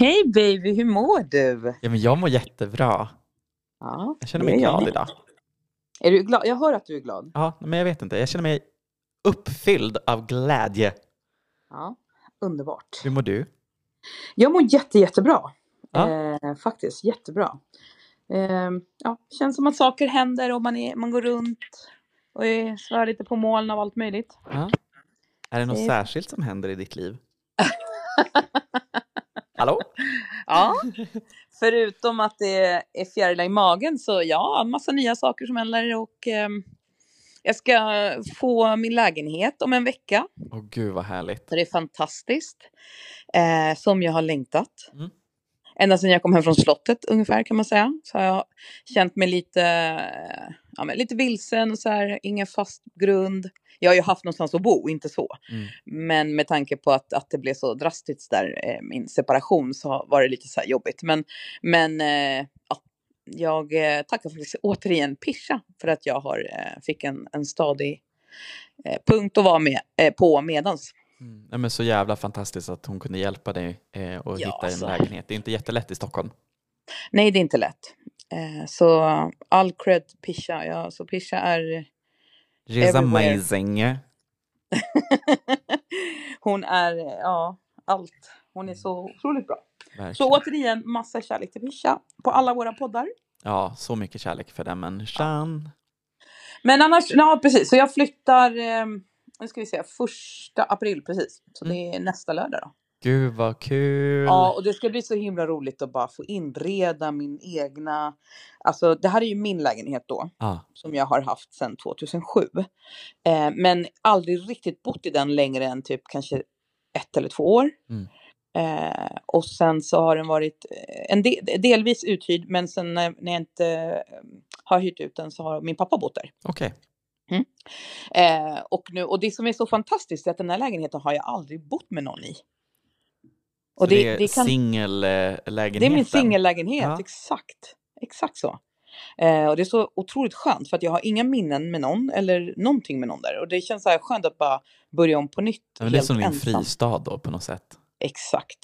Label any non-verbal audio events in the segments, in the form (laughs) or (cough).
Hej baby, hur mår du? Ja, men jag mår jättebra. Ja, Jag känner mig jag glad med. idag. Är du glad? Jag hör att du är glad. Ja, men jag vet inte. Jag känner mig uppfylld av glädje. Ja, underbart. Hur mår du? Jag mår jätte, jättebra. Ja. Eh, faktiskt, jättebra. Eh, ja, känns som att saker händer och man, är, man går runt och är, svär lite på moln av allt möjligt. Ja. Är det något Det- särskilt som händer i ditt liv? (laughs) Hallå? Ja, förutom att det är fjärilar i magen så ja, en massa nya saker som händer och ehm, jag ska få min lägenhet om en vecka. Åh gud vad härligt. Det är fantastiskt. Eh, som jag har längtat. Mm. Ända sedan jag kom hem från slottet ungefär kan man säga. Så har jag känt mig lite, eh, ja, lite vilsen och så här, ingen fast grund. Jag har ju haft någonstans att bo, inte så. Mm. Men med tanke på att, att det blev så drastiskt där, eh, min separation, så var det lite så här jobbigt. Men, men eh, ja, jag eh, tackar faktiskt återigen Pisha för att jag har, eh, fick en, en stadig eh, punkt att vara med, på medans. Mm. Nej, men så jävla fantastiskt att hon kunde hjälpa dig eh, och Ja, hitta en alltså. lägenhet. Det är inte jättelätt i Stockholm. Nej, det är inte lätt. Eh, så all cred Pisha. Ja, så Pisha är... She's Everywhere. amazing. (laughs) hon är, ja, allt. Hon är så otroligt bra. Verkligen. Så återigen, massa kärlek till Pisha på alla våra poddar. Ja, så mycket kärlek för den människan. Men annars, ja precis. Så jag flyttar, eh, nu ska vi se, första april precis. Så det är nästa lördag då. Gud vad kul. Ja, och det ska bli så himla roligt att bara få inreda min egna, alltså det här är ju min lägenhet då. Ja. som jag har haft sedan 2007. Eh, men aldrig riktigt bott i den längre än typ kanske ett eller två år. Mm. Eh, och sen så har den varit eh, en del, delvis uthyrd men sen när, när jag inte eh, har hyrt ut den så har min pappa bott där. Okej. Eh, och, nu, och det som är så fantastiskt är att den här lägenheten har jag aldrig bott med någon i. Och Så det, är kan- singellägenheten? det är min singellägenhet, Ja. exakt. Exakt så. Eh, och det är så otroligt skönt för att jag har inga minnen med någon eller någonting med någon där. Och det känns så här skönt att bara börja om på nytt. Ja, men det är som din ensam. fristad då på något sätt. Exakt.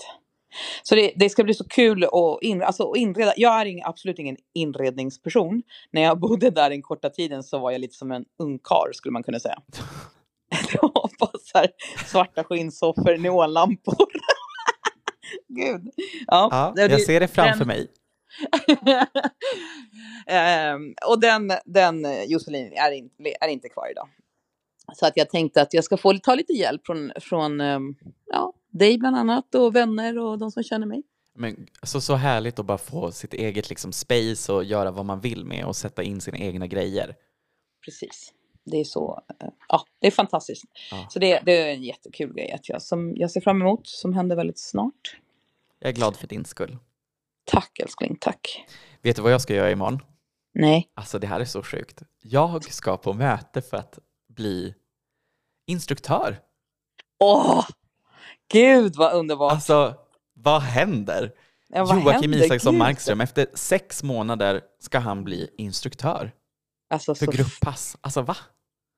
Så det, det ska bli så kul att in, alltså, att inreda. Jag är ing, absolut ingen inredningsperson. När jag (laughs) bodde där den korta tiden så var jag lite som en ungkarl skulle man kunna säga. (laughs) (laughs) Det var bara så här, svarta skinnsoffor, neonlampor. Gud. Ja, Ja, det- jag ser det framför den- mig. (laughs) Ehm, och den, den Josselin är, in, är inte kvar idag. Så att jag tänkte att jag ska få ta lite hjälp från, från ehm, ja, dig bland annat och vänner och de som känner mig. Men, alltså, så härligt att bara få sitt eget liksom, space och göra vad man vill med och sätta in sina egna grejer. Precis. Det är så, eh, ja, det är fantastiskt. Ja. Så det, det är en jättekul grej att jag, som jag ser fram emot, som händer väldigt snart. Jag är glad för din skull. Tack älskling, tack. Vet du vad jag ska göra imorgon? Nej, Alltså det här är så sjukt. Jag ska på möte för att bli instruktör. åh, gud vad underbart. Alltså, vad händer? Ja, vad Joakim händer? Isaksson Gud. Markström, efter sex månader ska han bli instruktör Alltså, för så, grupppass. Alltså va?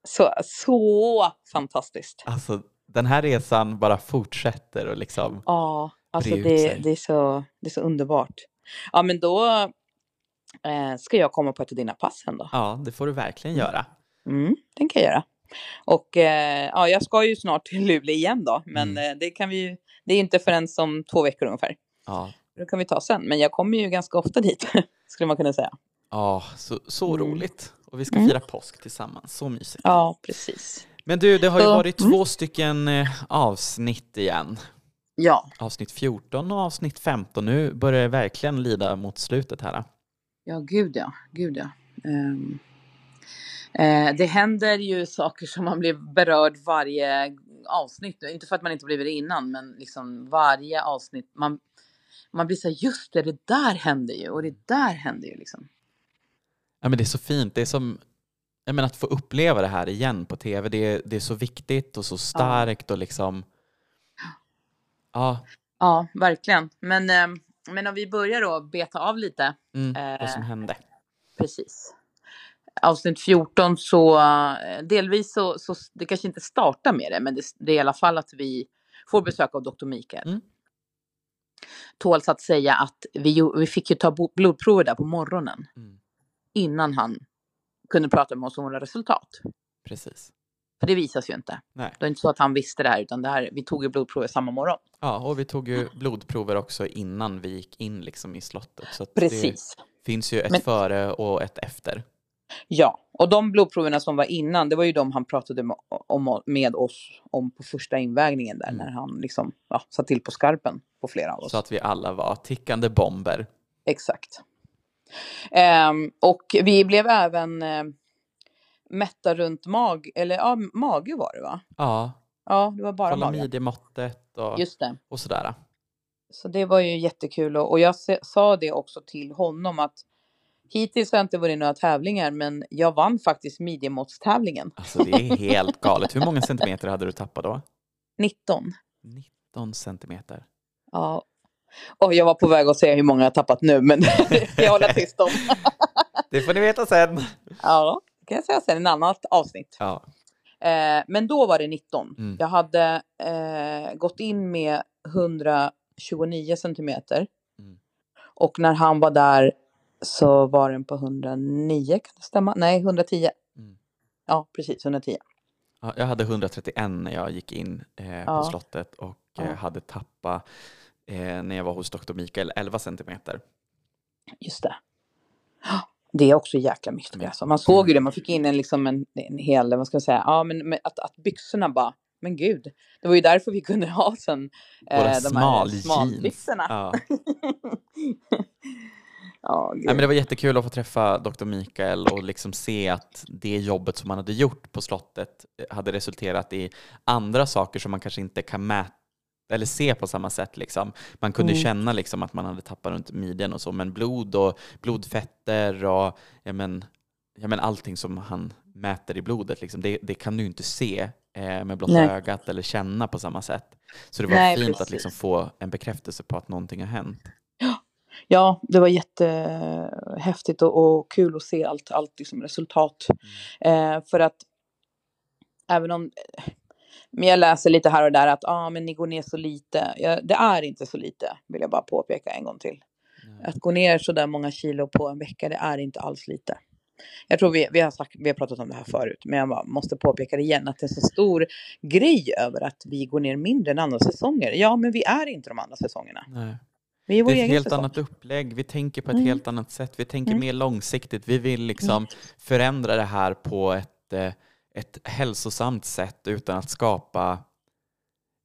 Så, så fantastiskt. Alltså den här resan bara fortsätter och liksom, Ja, alltså det, det, är så, det är så underbart. Ja, men då eh, ska jag komma på ett av dina pass sen då. ja det får du verkligen göra. Mm, den kan jag göra. Och eh, ja, jag ska ju snart till Luleå igen då, men Mm. eh, det kan vi ju, det är inte förrän som två veckor ungefär. Ja, Det kan vi ta sen, men jag kommer ju ganska ofta dit, (laughs) skulle man kunna säga. ja så, så Mm. roligt. Och vi ska Mm. fira påsk tillsammans, så mysigt. Ja, precis. Men du, det har ju Så- varit mm. två stycken eh, avsnitt igen. Ja, Avsnitt 14 och avsnitt 15. Nu börjar det verkligen lida mot slutet här. ja gud ja, gud ja. Ehm, eh, det händer ju saker som man blir berörd varje avsnitt. Inte för att man inte blivit det innan, men liksom varje avsnitt. Man, man blir så här, just det, det där händer ju och det där händer ju liksom. Ja, men det är så fint. Det är som jag menar, att få uppleva det här igen på tv. Det är, det är så viktigt och så starkt och liksom... Ja, Ja, verkligen. Men, ehm, men om vi börjar då beta av lite. mm, vad som Eh. hände. Precis. Avsnitt 14 så eh, delvis så, så det kanske inte startar med det, men det, det är i alla fall att vi får besök av Dr. Mikael. Mm. tåls att säga att vi, vi fick ju ta blodprover där på morgonen Mm. Innan han kunde prata med oss om våra resultat. Precis. För det visas ju inte. Nej. Det är inte så att han visste det här, utan det här, vi tog ju blodprover samma morgon. Ja, och vi tog ju blodprover också innan vi gick in liksom i slottet. Så Precis. det finns ju ett Men- före och ett efter. Ja, och de blodproverna som var innan, det var ju de han pratade med, om, med oss om på första invägningen där, Mm. när han liksom ja, satt till på skarpen på flera av oss. Så att vi alla var tickande bomber. Exakt. Ehm, och vi blev även eh, mätta runt mag, eller ja, mage var det va? Ja, Ja, det var bara kolla mage. midjemåttet och, Just det. och sådär. Så det var ju jättekul och, och jag se, sa det också till honom att hittills har jag inte vunnit några tävlingar men jag vann faktiskt midjemåttstävlingen. Alltså det är helt galet. Hur många centimeter hade du tappat då? (laughs) 19. 19 centimeter. Ja. Och jag var på väg att säga hur många jag tappat nu men det (laughs) ska jag hålla tyst om. (laughs) Det får ni veta sen. Ja, det kan jag säga sen i ett annat avsnitt. Ja, Eh, men då var det 19. Mm. Jag hade eh, gått in med 129 centimeter. Mm. Och när han var där så var den på 109, kan det stämma? Nej, 110. Mm. Ja, precis, 110. Ja, jag hade 131 när jag gick in eh, Ja. på slottet och eh, Ja. hade tappat eh, när jag var hos doktor Mikael 11 centimeter. Just det. Det är också jäkla mycket. Men- Alltså. Man såg ju det, man fick in en, liksom en, en hel, vad ska jag säga, ja men, men att, att byxorna bara, men gud. Det var ju därför vi kunde ha sen eh, de här smaljeans. smalbyxorna. (laughs) Ja. Gud. Nej, men det var jättekul att få träffa doktor Mikael och liksom se att det jobbet som man hade gjort på slottet eh, hade resulterat i andra saker som man kanske inte kan mäta eller se på samma sätt. Liksom. Man kunde Mm. känna liksom att man hade tappat runt midjan och så, men blod och blodfetter och ja, men, ja, men allting som han mäter i blodet, liksom, det, det kan du inte se eh, med blotta Nej. ögat eller känna på samma sätt. Så det var Nej, fint att precis. liksom få en bekräftelse på att någonting har hänt. Ja, det var jättehäftigt och, och kul att se allt, allt liksom resultat. Eh, för att även om men jag läser lite här och där att ah, men ni går ner så lite. Ja, det är inte så lite, vill jag bara påpeka en gång till. Att gå ner så där många kilo på en vecka, det är inte alls lite. Jag tror vi, vi, har sagt, vi har pratat om det här förut, men jag måste påpeka det igen, att det är så stor grej över att vi går ner mindre än andra säsonger. Ja, men vi är inte de andra säsongerna. Nej. Vi är vår Det är ett helt säsong. annat upplägg. Vi tänker på ett Mm. helt annat sätt. Vi tänker Mm. mer långsiktigt. Vi vill liksom förändra det här på ett, eh, ett hälsosamt sätt utan att skapa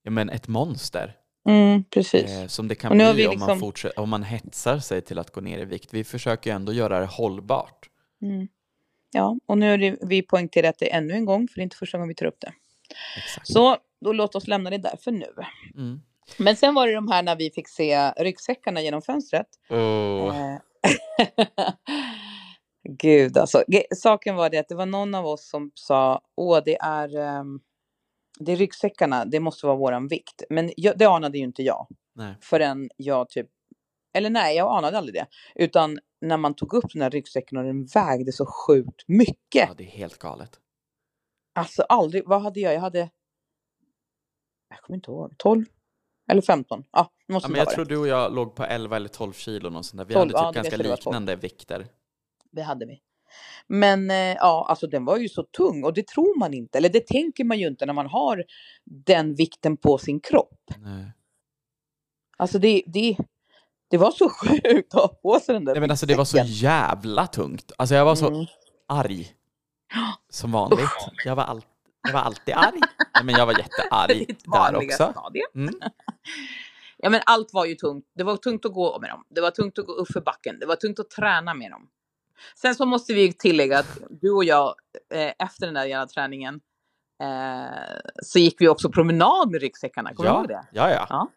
ja, men ett monster. Mm, precis. Eh, som det kan bli vi om, man liksom- fortsätter, om man hetsar sig till att gå ner i vikt. Vi försöker ju ändå göra det hållbart. Mm. Ja, och nu har vi poängterat det ännu en gång, för det är inte första gången vi tar upp det. Exakt. Så då låt oss lämna det där för nu. Mm. Men sen var det de här när vi fick se ryggsäckarna genom fönstret. Oh. (laughs) Gud alltså. Saken var det att det var någon av oss som sa, åh det är, ehm, det är ryggsäckarna, det måste vara våran vikt. Men jag, det anade ju inte jag Nej. förrän jag typ, eller nej, jag anade aldrig det. Utan när man tog upp den här ryggsäcken och den vägde så sjukt mycket. Ja, det är helt galet. Alltså aldrig, vad hade jag? Jag hade, jag kommer inte ihåg, 12? Eller 15? Ja, måste Ja, men jag tror du och jag låg på 11 eller 12 kilo. Och sånt där. Vi 12, hade ja, typ vet ganska jag, det var 12. liknande vikter. Det hade vi. Men eh, ja, alltså den var ju så tung och det tror man inte, eller det tänker man ju inte när man har den vikten på sin kropp. Nej. Alltså det, det, det var så (laughs) sjukt att ha på sig den där Nej, men alltså, det var så jävla tungt. Alltså, jag var så Mm. arg. (gasps) Som vanligt. Jag var, all, jag var alltid arg. Nej, men jag var jättearg (laughs) där också. Mm. Ja men allt var ju tungt. Det var tungt att gå med dem. Det var tungt att gå upp för backen. Det var tungt att träna med dem. Sen så måste vi tillägga att du och jag eh, efter den där jävla träningen eh, så gick vi också promenad med ryggsäckarna. Kommer du Ja, ihåg det? ja, ja. Ja.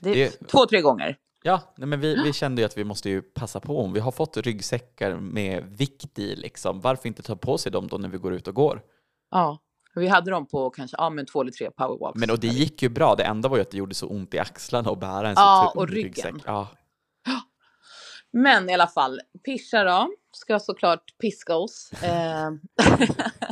Det, Det- Två, tre gånger. ja nej, men vi, vi kände ju att vi måste ju passa på. Om vi har fått ryggsäckar med vikt i, liksom, varför inte ta på sig dem då när vi går ut och går? Ja. Vi hade dem på kanske ja, men två eller tre powerwalks. Men och det gick ju bra. Det enda var ju att det gjorde så ont i axlarna att bära en så Ja, tung och ryggen. ryggsäck. Ja. Men i alla fall, Pisha då ska såklart piska oss. Eh, (laughs)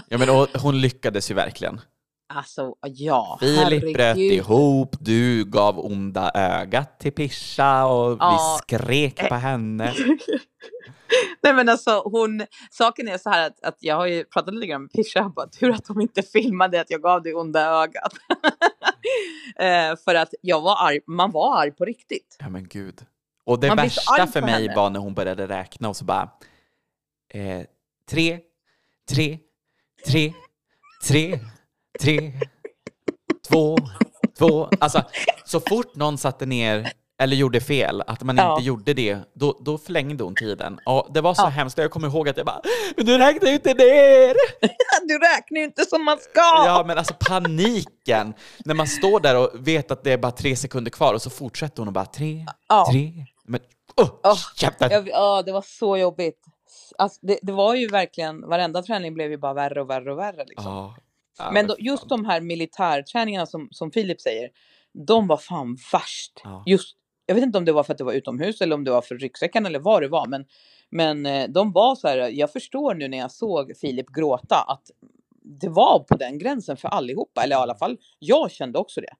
ja, men hon lyckades ju verkligen. Alltså, ja. Filip bröt ihop, du gav onda ögat till Pisha och Ja. vi skrek på henne. (laughs) Nej men alltså hon, saken är så här att, att jag har ju pratat lite grann med Pisha bara tur att de inte filmade att jag gav dig onda ögat. (laughs) eh, för att jag var arg, man var arg på riktigt. Ja men gud. Och det Man värsta för mig henne. var när hon började räkna och så bara eh, tre, tre, tre, tre, tre, två, två. Alltså så fort någon satte ner eller gjorde fel, att man Ja. inte gjorde det, då, då förlängde hon tiden. Och det var så Ja. hemskt, jag kommer ihåg att jag bara Men du räknar ju inte ner! (laughs) Du räknar ju inte som man ska! Ja men alltså paniken, när man står där och vet att det är bara tre sekunder kvar och så fortsätter hon och bara tre, Ja. tre, men oh, Oh, käften! Jag, ja, det var så jobbigt. Alltså, det, det var ju verkligen, varenda träning blev ju bara värre och värre och värre. Liksom. Ja, Men då, just de här militärträningarna som, som Filip säger, de var fan värst. Ja. Just, jag vet inte om det var för att det var utomhus eller om det var för ryggsäcken eller vad det var. Men, men eh, de var så här, jag förstår nu när jag såg Filip gråta att det var på den gränsen för allihopa. Eller i alla fall, jag kände också det.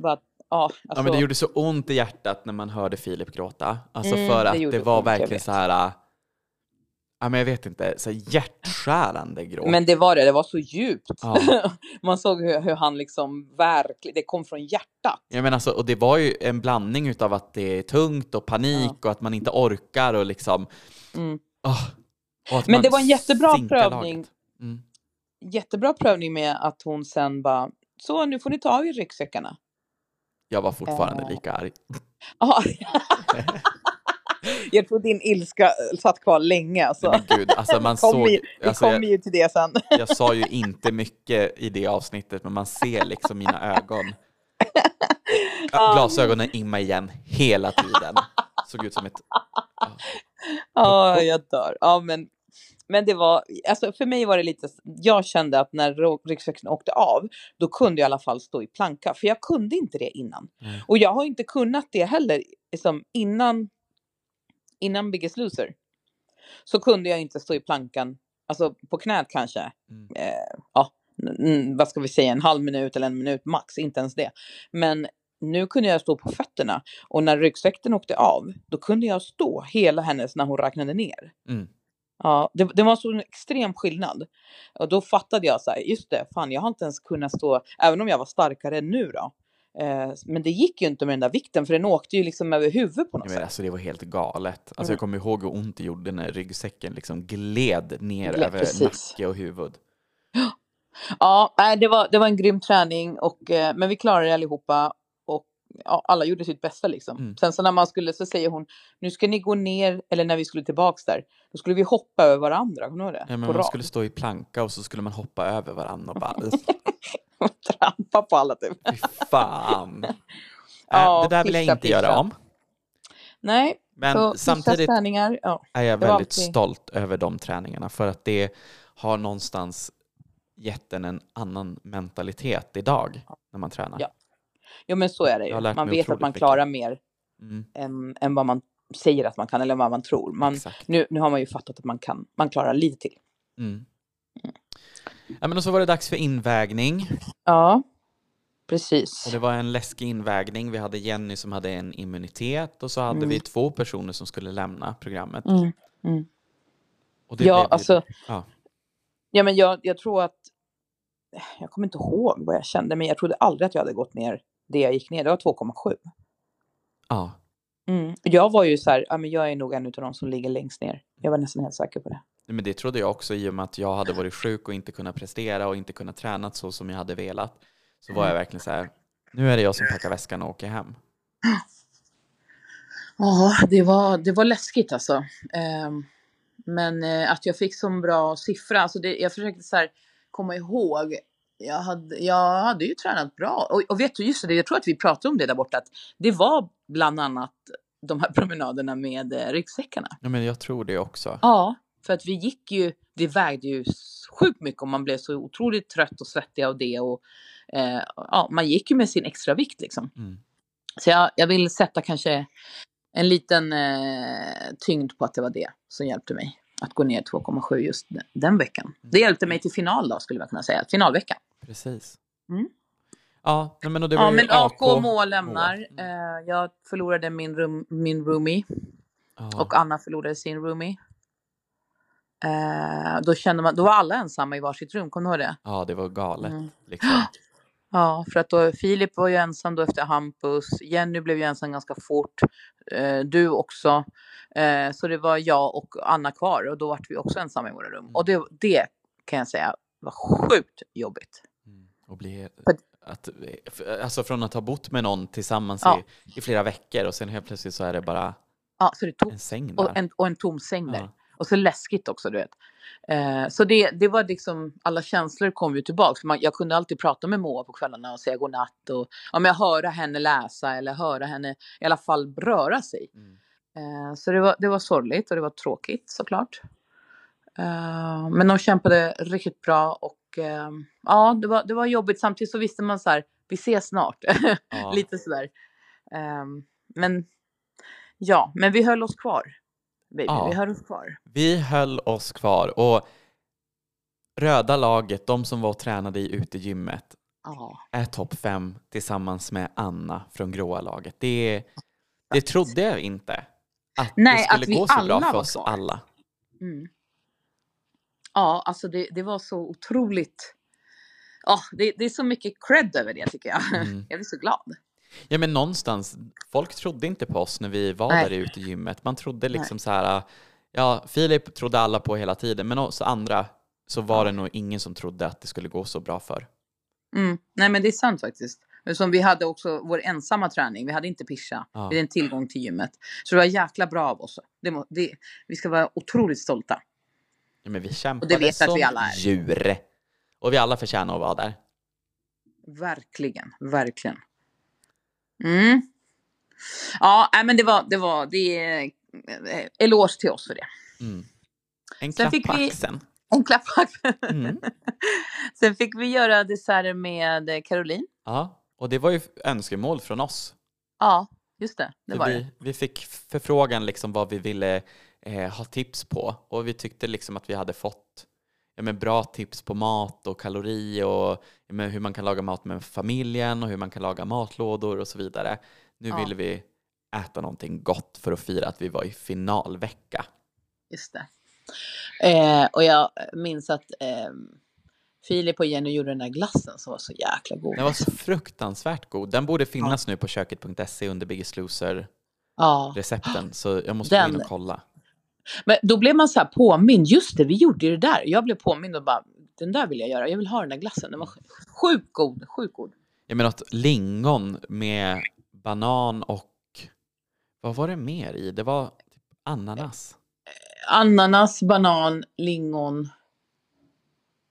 Bara, ja, alltså, Ja, men det gjorde så ont i hjärtat när man hörde Filip gråta. Alltså Mm, för det att det, gjorde var verkligen så här... äh, Ja, men jag vet inte, så hjärtskärande gråt. men det var det, det var så djupt. Ja. (laughs) Man såg hur, hur han liksom verkligen, det kom från hjärtat. Ja, men alltså, och det var ju en blandning utav att det är tungt och panik och att man inte orkar och liksom... Mm. åh, och Men det var en jättebra prövning. Mm. Jättebra prövning med att hon sen bara, så nu får ni ta av er ryggsäckarna. Jag var fortfarande Eh. lika arg. (laughs) (laughs) Ja. jag tror din ilska satt kvar länge. Alltså. Nej, men gud, alltså man (laughs) såg... ju, vi Alltså, kommer ju till det sen. (laughs) jag sa ju inte mycket i det avsnittet, men man ser liksom mina ögon. Glasögonen imma igen hela tiden. Såg ut som ett... Ja, jag dör. Ja, men, men det var, alltså för mig var det lite, jag kände att när ryggsäcken åkte av, då kunde jag i alla fall stå i planka, för jag kunde inte det innan. Nej. Och jag har inte kunnat det heller, liksom, innan, innan Biggest Loser. Så kunde jag inte stå i plankan, alltså på knät kanske, Mm. eh, ja, mm, vad ska vi säga, en halv minut eller en minut max, inte ens det. Men nu kunde jag stå på fötterna och när ryggsäcken åkte av, då kunde jag stå hela hennes när hon räknade ner. Mm. Ja, det, det var så en extrem skillnad. Och då fattade jag så här, just det, fan jag har inte ens kunnat stå, även om jag var starkare nu då. Eh, men det gick ju inte med den där vikten, för den åkte ju liksom över huvudet på något sätt. alltså det var helt galet. Alltså Mm. jag kommer ihåg hur ont det gjorde när ryggsäcken liksom gled ner Ja, över precis. nacke och huvud. (gasps) Ja, det var, det var en grym träning, och, eh, men vi klarade det allihopa. Och ja, alla gjorde sitt bästa liksom. Mm. Sen så när man skulle, så säger hon, nu ska ni gå ner, eller när vi skulle tillbaks där, då skulle vi hoppa över varandra, kommer du ihåg det? Ja, men på man rad. skulle stå i planka och så skulle man hoppa över varandra och bara (laughs) Trampa på alla typ. fy fan. (laughs) Ja, äh, det där vill jag inte göra pischa. om. Nej, Men så samtidigt träningar, ja. är jag väldigt alltid- stolt över de träningarna för att det har någonstans gett en en annan mentalitet idag när man tränar. Ja. Jo men så är det ju. Man vet att man mycket. klarar mer Mm, än, än vad man säger att man kan eller vad man tror. Man, nu, nu har man ju fattat att man kan, man klarar lite till. Mm. Ja, men och så var det dags för invägning. Ja, precis. Och det var en läskig invägning. Vi hade Jenny som hade en immunitet och så hade Mm. vi två personer som skulle lämna programmet. Mm, mm. Och det Ja, blev alltså, ja. ja men jag, jag tror att, jag kommer inte ihåg vad jag kände, men jag trodde aldrig att jag hade gått ner det jag gick ner. Det var 2,7. ja. Mm. Jag var ju så här, ja men jag är nog en av de som ligger längst ner. Jag var nästan helt säker på det. Men det trodde jag också i och med att jag hade varit sjuk och inte kunnat prestera och inte kunnat träna så som jag hade velat. Så var jag verkligen så här, nu är det jag som packar väskan och åker hem. Ja, det var, det var läskigt alltså. Ehm, men eh, att jag fick så bra siffra, alltså det, jag försökte så här komma ihåg. Jag hade, jag hade ju tränat bra. Och, och vet du, just det, jag tror att vi pratade om det där borta. Att det var bland annat de här promenaderna med eh, ryggsäckarna. Ja, men jag tror det också. Ja, för att vi gick ju, det vägde ju sjukt mycket och man blev så otroligt trött och svettig av det. Och, eh, ja, man gick ju med sin extra vikt liksom. Mm. Så jag, jag vill sätta kanske en liten eh, tyngd på att det var det som hjälpte mig att gå ner 2,7 just den, den veckan. Det hjälpte mig till final då skulle man kunna säga, finalveckan. Precis. Mm. Ja, men och det var Ja, men AK och Moa Moa. lämnar. Mm. Jag förlorade min, room, min roomie Ja. och Anna förlorade sin roomie. Eh, då, kände man, då var alla ensamma i varsitt rum, kommer du ihåg det? ja, det var galet. Mm. Liksom. Ja, för att då, Filip var ju ensam då efter Hampus. Jenny blev ju ensam ganska fort. Eh, du också. Eh, så det var jag och Anna kvar och då var vi också ensamma i våra rum. Mm. Och det, det kan jag säga var sjukt jobbigt. Mm. Och bli, att, alltså från att ha bott med någon tillsammans Ja. i, i flera veckor och sen helt plötsligt så är det bara Ja, så det tog en säng där. och en, och en tom säng där. Ja. Och så läskigt också, du vet. Eh, så det, det var liksom, alla känslor kom ju tillbaka. Man, jag kunde alltid prata med Moa på kvällarna och säga godnatt och ja, men höra henne läsa eller höra henne i alla fall röra sig. Mm. Eh, så det var, det var sorgligt och det var tråkigt såklart. Eh, men de kämpade riktigt bra och eh, ja, det var, det var jobbigt. Samtidigt så visste man så här, vi ses snart. Ja. (laughs) Lite sådär. Eh, men ja, men vi höll oss kvar. Baby. Ja. Vi höll oss kvar. Vi höll oss kvar och röda laget, de som var och tränade i utegymmet, Ja, är topp fem tillsammans med Anna från gråa laget. Det, det trodde jag inte. Att Nej, det skulle att gå så bra för oss kvar. alla. mm. ja alltså det, det var så otroligt. Ja, det, det är så mycket cred över det tycker jag. Mm. (laughs) Jag blir så glad. Ja men någonstans, folk trodde inte på oss när vi var Nej. där ute i gymmet. Man trodde liksom så här, ja Filip trodde alla på hela tiden, men oss andra så var det nog ingen som trodde att det skulle gå så bra för. Mm. Nej men det är sant faktiskt. Som vi hade också vår ensamma träning, vi hade inte pischa. Ja. Vi hade en tillgång till gymmet. Så det var jäkla bra av oss. Det, må, det, vi ska vara otroligt stolta. Ja, men vi kämpade Och det vet jag att som vi alla är. djur. Och vi alla förtjänar att vara där. Verkligen, verkligen. Mm. Ja, men det var, det var, det är eloge till oss för det. Mm. En Sen klapp på axeln. En klapp på axeln. Mm. (laughs) Sen fick vi göra desserter med Caroline. Ja, och det var ju önskemål från oss. Ja, just det. Det var vi, det. vi fick förfrågan liksom vad vi ville eh, ha tips på och vi tyckte liksom att vi hade fått ja, men bra tips på mat och kalori och ja, men hur man kan laga mat med familjen och hur man kan laga matlådor och så vidare. Nu Ja. ville vi äta någonting gott för att fira att vi var i finalvecka. Just det. Eh, och jag minns att eh, Filip och Jenny gjorde den där glassen som var så jäkla god. Den var så fruktansvärt god. Den borde finnas nu på köket.se under Biggest Loser-recepten Ja. så jag måste gå in Den- och kolla. Men då blev man så här påmind. Just det, vi gjorde ju det där. Jag blev påmind och bara, den där vill jag göra. Jag vill ha den där glassen. Den var sjukt god. Sjukt god. Jag menar att lingon med banan och vad var det mer i? Det var typ ananas. Ananas, banan, lingon.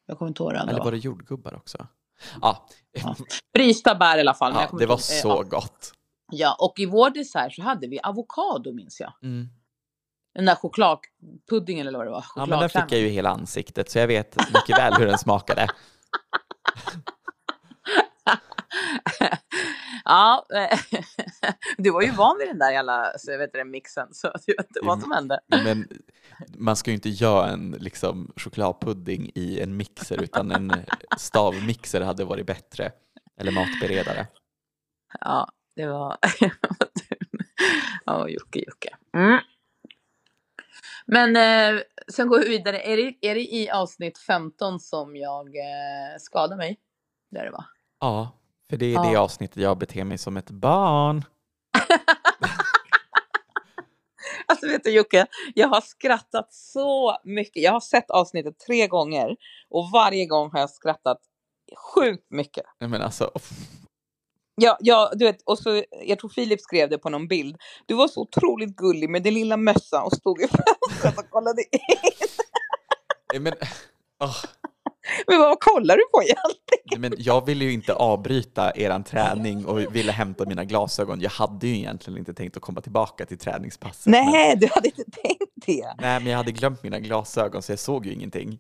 Jag kommer inte ihåg det andra. Eller va? var det jordgubbar också? Ja, Ja. Frysta bär i alla fall. ja det var eh, så gott. Ja. ja, och i vår dessert så hade vi avokado minns jag. Mm. Den där chokladpuddingen eller vad det var. Ja, men den fick jag ju i hela ansiktet så jag vet mycket väl hur den smakade. (laughs) ja, eh, (laughs) du var ju van vid den där jävla så jag vet inte, mixen. Så jag vet inte vad som hände. Men man ska ju inte göra en liksom, chokladpudding i en mixer utan en stavmixer hade varit bättre. Eller matberedare. Ja, det var... (laughs) Ja, Jocke, Jocke. Mm. Men eh, sen går vi vidare. Är det, är det i avsnitt 15 som jag eh, skadar mig? Det är det va? Ja, för det är det Ja. avsnittet jag beter mig som ett barn. (laughs) Alltså vet du Jocke, jag har skrattat så mycket. Jag har sett avsnittet tre gånger och varje gång har jag skrattat sjukt mycket. Nej, Men alltså. Ja, ja, du vet, och så, jag tror Filip skrev det på någon bild. Du var så otroligt gullig med din lilla mössa och stod i fönstret och kollade in. Men, åh. Men vad kollar du på egentligen? Men jag ville ju inte avbryta eran träning och ville hämta mina glasögon. Jag hade ju egentligen inte tänkt att komma tillbaka till träningspasset. Men, Nej, du hade inte tänkt det. nej, men jag hade glömt mina glasögon så jag såg ju ingenting.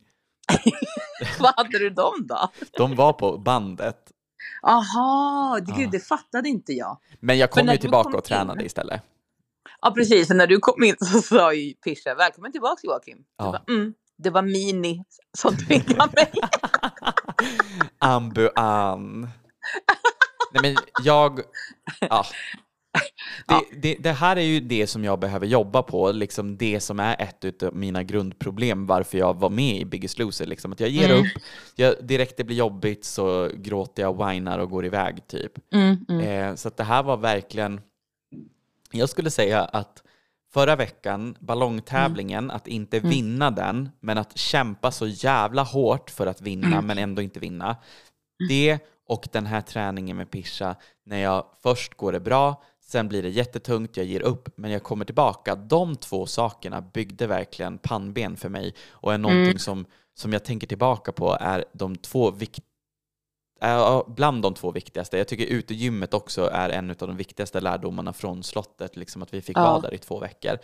(laughs) Vad hade du dem då? De var på bandet. Aha, det- Ja. gud, det fattade inte jag. Men jag kom ju tillbaka kom och tränade in- istället. Ja, precis. För när du kom in så sa ju Pisha, välkommen tillbaka Joakim. Ja. bara, mm, det var Mini som tvingade mig. (laughs) Ambu-an. Nej men jag, ja. Det, det, det, här är ju det som jag behöver jobba på, liksom det som är ett av mina grundproblem varför jag var med i Biggest Loser. Liksom. Att jag ger mm. upp, jag, direkt det blir jobbigt så gråter jag, whinar och går iväg typ. Mm, mm. Eh, så det här var verkligen, jag skulle säga att förra veckan, ballongtävlingen, att inte mm. vinna den, men att kämpa så jävla hårt för att vinna mm. men ändå inte vinna. Det och den här träningen med Pisha, när jag först går det bra, sen blir det jättetungt, jag ger upp, men jag kommer tillbaka. De två sakerna byggde verkligen pannben för mig och är någonting mm. som, som jag tänker tillbaka på är de två viktiga bland de två viktigaste. Jag tycker utegymmet också är en av de viktigaste lärdomarna från slottet, liksom att vi fick ja. vara där i två veckor.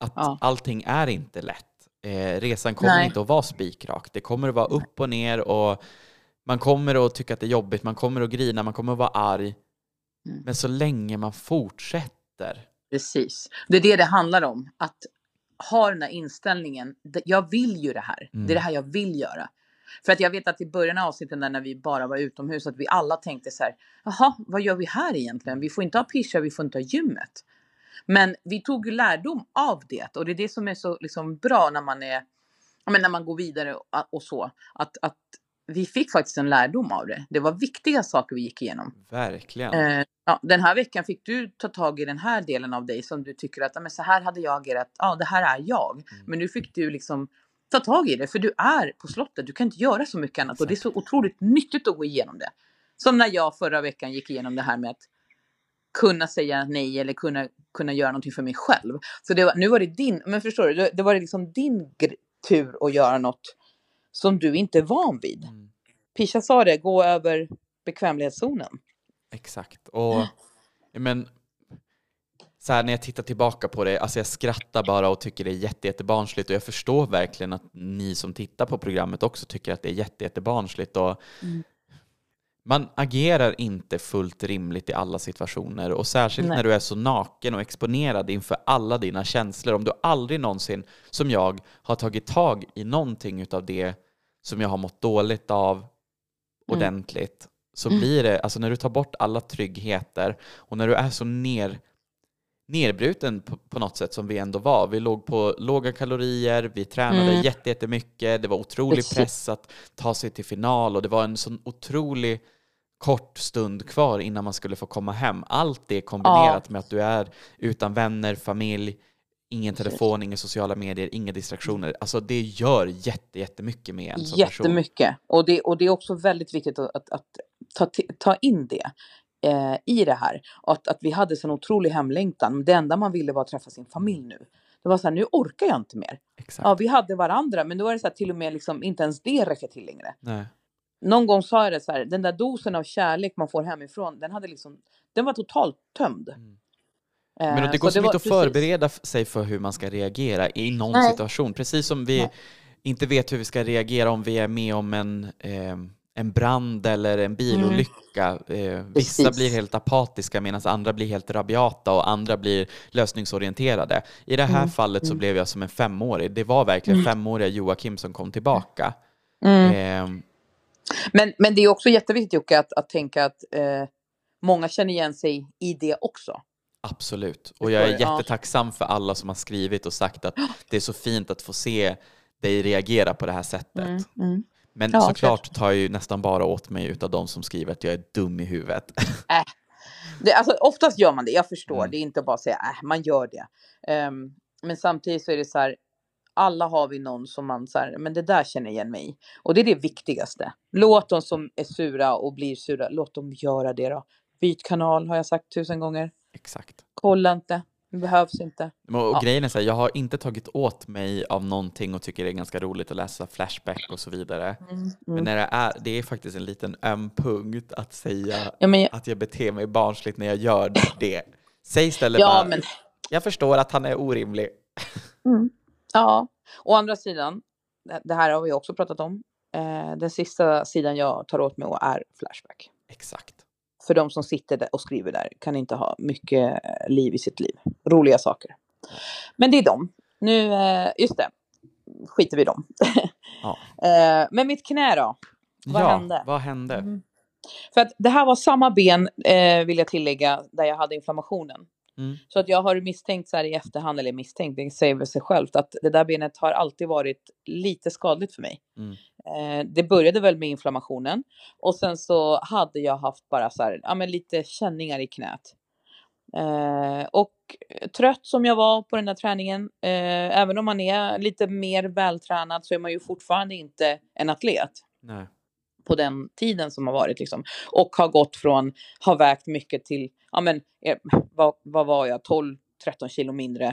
Att ja. allting är inte lätt. Eh, resan kommer Nej. inte att vara spikrak. Det kommer att vara upp och ner och man kommer att tycka att det är jobbigt, man kommer att grina, man kommer att vara arg. Mm. Men så länge man fortsätter. Precis. Det är det det handlar om. Att ha den här inställningen. Jag vill ju det här. Mm. Det är det här jag vill göra. För att jag vet att i början av avsnittet när vi bara var utomhus att vi alla tänkte så här. Jaha, vad gör vi här egentligen? Vi får inte ha pischa, vi får inte ha gymmet. Men vi tog ju lärdom av det och det är det som är så liksom bra när man är, men när man går vidare och, och så. Att, att vi fick faktiskt en lärdom av det. Det var viktiga saker vi gick igenom. Verkligen. Eh, ja, den här veckan fick du ta tag i den här delen av dig som du tycker att men så här hade jag agerat. Ja, det här är jag. Mm. Men nu fick du liksom ta tag i det, för du är på slottet. Du kan inte göra så mycket annat Exakt. och det är så otroligt nyttigt att gå igenom det. Som när jag förra veckan gick igenom det här med att kunna säga nej eller kunna, kunna göra någonting för mig själv. Så det var, nu var det din, men förstår du, det var liksom din tur att göra något som du inte är van vid. Mm. Pisha sa det, gå över bekvämlighetszonen. Exakt. Och men, så här, när jag tittar tillbaka på det, alltså jag skrattar bara och tycker det är jätte, jättebarnsligt och jag förstår verkligen att ni som tittar på programmet också tycker att det är jätte, jättebarnsligt. Och mm. Man agerar inte fullt rimligt i alla situationer och särskilt Nej. när du är så naken och exponerad inför alla dina känslor. Om du aldrig någonsin, som jag, har tagit tag i någonting av det som jag har mått dåligt av Mm. ordentligt så mm. blir det, alltså när du tar bort alla tryggheter och när du är så ner, nerbruten på, på något sätt som vi ändå var. Vi låg på låga kalorier, vi tränade mm. jättemycket, det var otrolig press att ta sig till final och det var en sån otrolig kort stund kvar innan man skulle få komma hem. Allt det kombinerat ja. med att du är utan vänner, familj, Ingen telefon, inga sociala medier, inga distraktioner. Alltså det gör jätte, jättemycket med en som Jättemycket. Person. Och det, och det är också väldigt viktigt att, att, att ta, ta in det eh, i det här. Och att, att vi hade sån otrolig hemlängtan. Det enda man ville var att träffa sin familj nu. Det var så här, nu orkar jag inte mer. Exakt. Ja, vi hade varandra, men då är det så här, till och med liksom, inte ens det räcker till längre. Nej. Någon gång sa jag det så här, den där dosen av kärlek man får hemifrån, den hade liksom, den var totalt tömd. Mm. Men det går så, så inte att förbereda sig för hur man ska reagera i någon Nej. situation. Precis som vi Nej. inte vet hur vi ska reagera om vi är med om en, eh, en brand eller en bilolycka. Mm. Eh, vissa blir helt apatiska medan andra blir helt rabiata och andra blir lösningsorienterade. I det här mm. fallet så mm. blev jag som en femårig. Det var verkligen mm. femåriga Joakim som kom tillbaka. Eh, men, men det är också jätteviktigt Jocke att, att tänka att eh, många känner igen sig i det också. Absolut. Och jag är jättetacksam för alla som har skrivit och sagt att (gasps) det är så fint att få se dig reagera på det här sättet. Mm, mm. Men ja, såklart tar jag ju nästan bara åt mig av de som skriver att jag är dum i huvudet. (laughs) Äh. Det, alltså, oftast gör man det, jag förstår. Mm. Det är inte bara att säga äh, man gör det. Um, men samtidigt så är det så här, alla har vi någon som man så här, men det där känner igen mig. Och det är det viktigaste. Låt de som är sura och blir sura, låt dem göra det då. Byt kanal har jag sagt tusen gånger. Exakt. Kolla inte. Det behövs inte. Och, och ja. grejen är så här, jag har inte tagit åt mig av någonting och tycker det är ganska roligt att läsa Flashback och så vidare. Mm, mm. Men när det är, det är faktiskt en liten öm punkt att säga ja, jag... att jag beter mig barnsligt när jag gör det. Säg istället ja, bara, men... jag förstår att han är orimlig. (laughs) Mm. Ja, å andra sidan, det här har vi också pratat om. Eh, den sista sidan jag tar åt mig är Flashback. Exakt för de som sitter där och skriver där kan inte ha mycket eh, liv i sitt liv. Roliga saker. Men det är de. Nu, eh, just det, skiter vi i dem. Ja. (laughs) Eh, men mitt knä då? Vad ja, hände? vad hände? Mm. För att det här var samma ben, vill jag tillägga, där jag hade inflammationen. Mm. Så att jag har misstänkt så här i efterhand, eller misstänkt, det säger väl sig självt, att det där benet har alltid varit lite skadligt för mig. Mm. Eh, det började väl med inflammationen och sen så hade jag haft bara så här, ja men lite känningar i knät. Eh, och trött som jag var på den där träningen, eh, även om man är lite mer vältränad så är man ju fortfarande inte en atlet Nej. På den tiden som har varit liksom. Och har gått från, har vägt mycket till, ja men eh, vad, vad var jag, 12, 13 kilo mindre.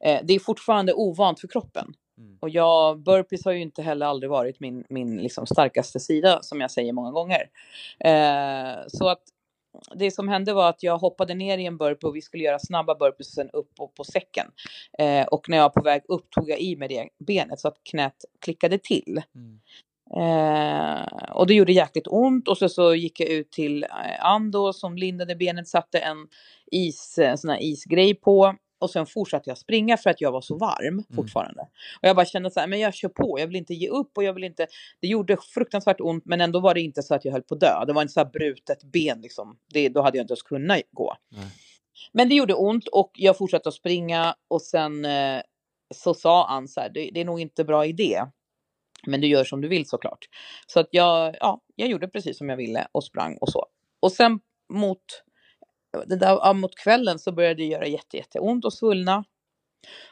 Eh, det är fortfarande ovant för kroppen. Mm. Och jag, burpees har ju inte heller aldrig varit min, min liksom starkaste sida som jag säger många gånger. Eh, så att det som hände var att jag hoppade ner i en burpee och vi skulle göra snabba burpees och sen upp på, på säcken. Eh, och när jag var på väg upp tog jag i med det benet så att knät klickade till. Mm. Eh, och det gjorde jäkligt ont och så, så gick jag ut till eh, Ando som lindade benet, satte en is, en sån här isgrej på och sen fortsatte jag springa för att jag var så varm fortfarande. Och jag bara kände så här, men jag kör på, jag vill inte ge upp och jag vill inte, det gjorde fruktansvärt ont men ändå var det inte så att jag höll på att dö. Det var inte så här brutet ben liksom, det, då hade jag inte ens kunnat gå. Nej. Men det gjorde ont och jag fortsatte att springa och sen eh, så sa han så här, det, det är nog inte bra idé. Men du gör som du vill såklart. Så att jag, ja, jag gjorde precis som jag ville och sprang och så. Och sen mot, det där, ja, mot kvällen så började det göra jätte, jätteont och svullna.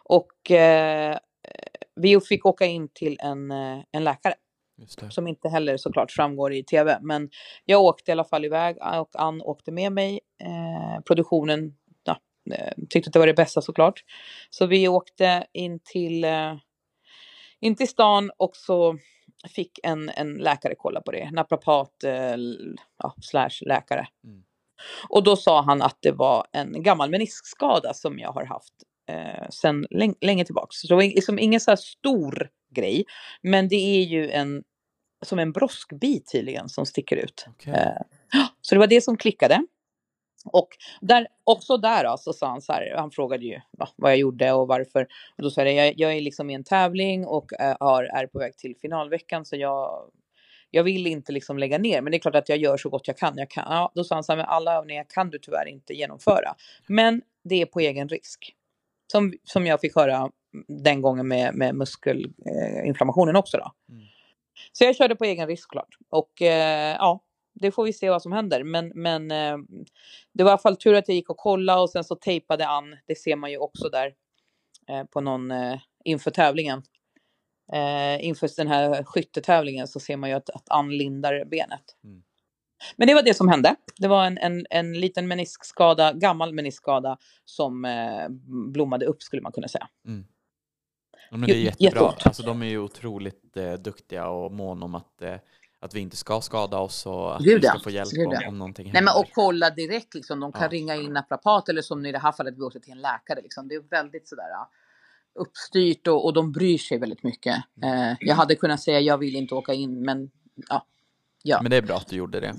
Och eh, vi fick åka in till en, eh, en läkare som inte heller såklart framgår i tv. Men jag åkte i alla fall iväg och Ann åkte med mig. Eh, produktionen ja, eh, tyckte att det var det bästa såklart. Så vi åkte in till, eh, in till stan och så fick en, en läkare kolla på det. Naprapat eh, ja, slash läkare. Mm. Och då sa han att det var en gammal meniskskada som jag har haft eh, sedan läng- länge tillbaks. Så det var liksom ingen så här stor grej. Men det är ju en som en broskbit tydligen som sticker ut. Okej. Eh, så det var det som klickade. Och där, också där då, så sa han så här, han frågade ju ja, vad jag gjorde och varför. Och då sa jag, jag, jag är liksom i en tävling och eh, har, är på väg till finalveckan så jag, jag vill inte liksom lägga ner. Men det är klart att jag gör så gott jag kan. Jag kan ja, då sa han så här, men alla övningar kan du tyvärr inte genomföra. Men det är på egen risk. Som, som jag fick höra den gången med, med muskelinflammationen också då. Mm. Så jag körde på egen risk klart. Och eh, ja, det får vi se vad som händer. Men, men eh, det var i alla fall tur att jag gick och kollade och sen så tejpade Ann. Det ser man ju också där eh, på någon eh, inför tävlingen. Inför den här skyttetävlingen så ser man ju att, att Ann lindar benet. Mm. Men det var det som hände. Det var en, en, en liten meniskskada, gammal meniskskada som eh, blommade upp skulle man kunna säga. Mm. Ja, men det är jättebra. jätteont. Alltså, de är ju otroligt eh, duktiga och mån om att, eh, att vi inte ska skada oss och att Gud, vi ska få hjälp Gud, om, om någonting Nej, men händer. och kolla direkt liksom. De kan Ja. ringa in naprapat eller som i det här fallet vi åkte till en läkare liksom. Det är väldigt sådär ja, uppstyrt och, och de bryr sig väldigt mycket. Eh, jag hade kunnat säga jag vill inte åka in men ja, ja. Men det är bra att du gjorde det.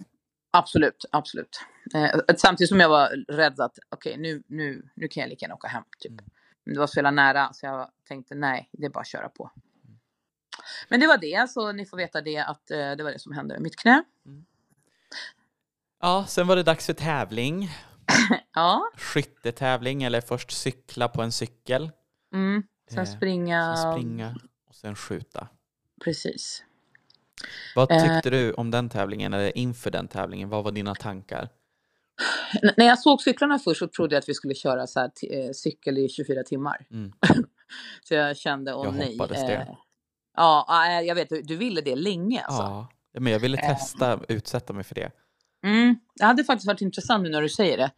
absolut, absolut. Eh, samtidigt som jag var rädd att okej nu, nu, nu kan jag lika gärna åka hem typ. Mm. Det var så jävla nära så jag tänkte nej, det är bara att köra på. Men det var det, så ni får veta det att eh, det var det som hände med mitt knä. Ja, sen var det dags för tävling. (laughs) Ja, Skyttetävling eller först cykla på en cykel. mm. sen Eh, springa. Sen springa och sen skjuta. Precis. Vad Eh. tyckte du om den tävlingen eller inför den tävlingen? Vad var dina tankar? N- när jag såg cyklarna först så trodde jag att vi skulle köra så här eh, cykel i 24 timmar. Mm. (laughs) så jag kände, åh Jag nej. det. Eh, Ja, ja, jag vet, du, ville det länge alltså. Ja, men jag ville Eh. testa, utsätta mig för det. Mm, det hade faktiskt varit intressant nu när du säger det.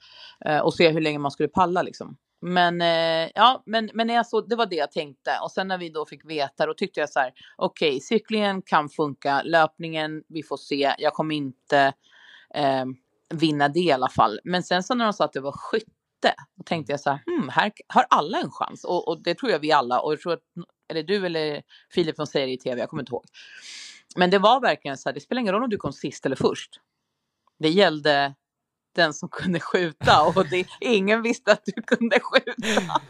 Eh, och se hur länge man skulle palla liksom. Men eh, ja, men, men jag såg, det var det jag tänkte. Och sen när vi då fick veta, då tyckte jag så här, okej, cyklingen kan funka, löpningen, vi får se. Jag kommer inte eh, vinna det i alla fall. Men sen så när de sa att det var skytte, då tänkte jag så här, hmm, här har alla en chans. Och, och det tror jag vi alla, och jag tror att, eller du eller Filip som säger det i tv, jag kommer inte ihåg. Men det var verkligen så här, det spelar ingen roll om du kom sist eller först. Det gällde den som kunde skjuta (laughs) och det, ingen visste att du kunde skjuta.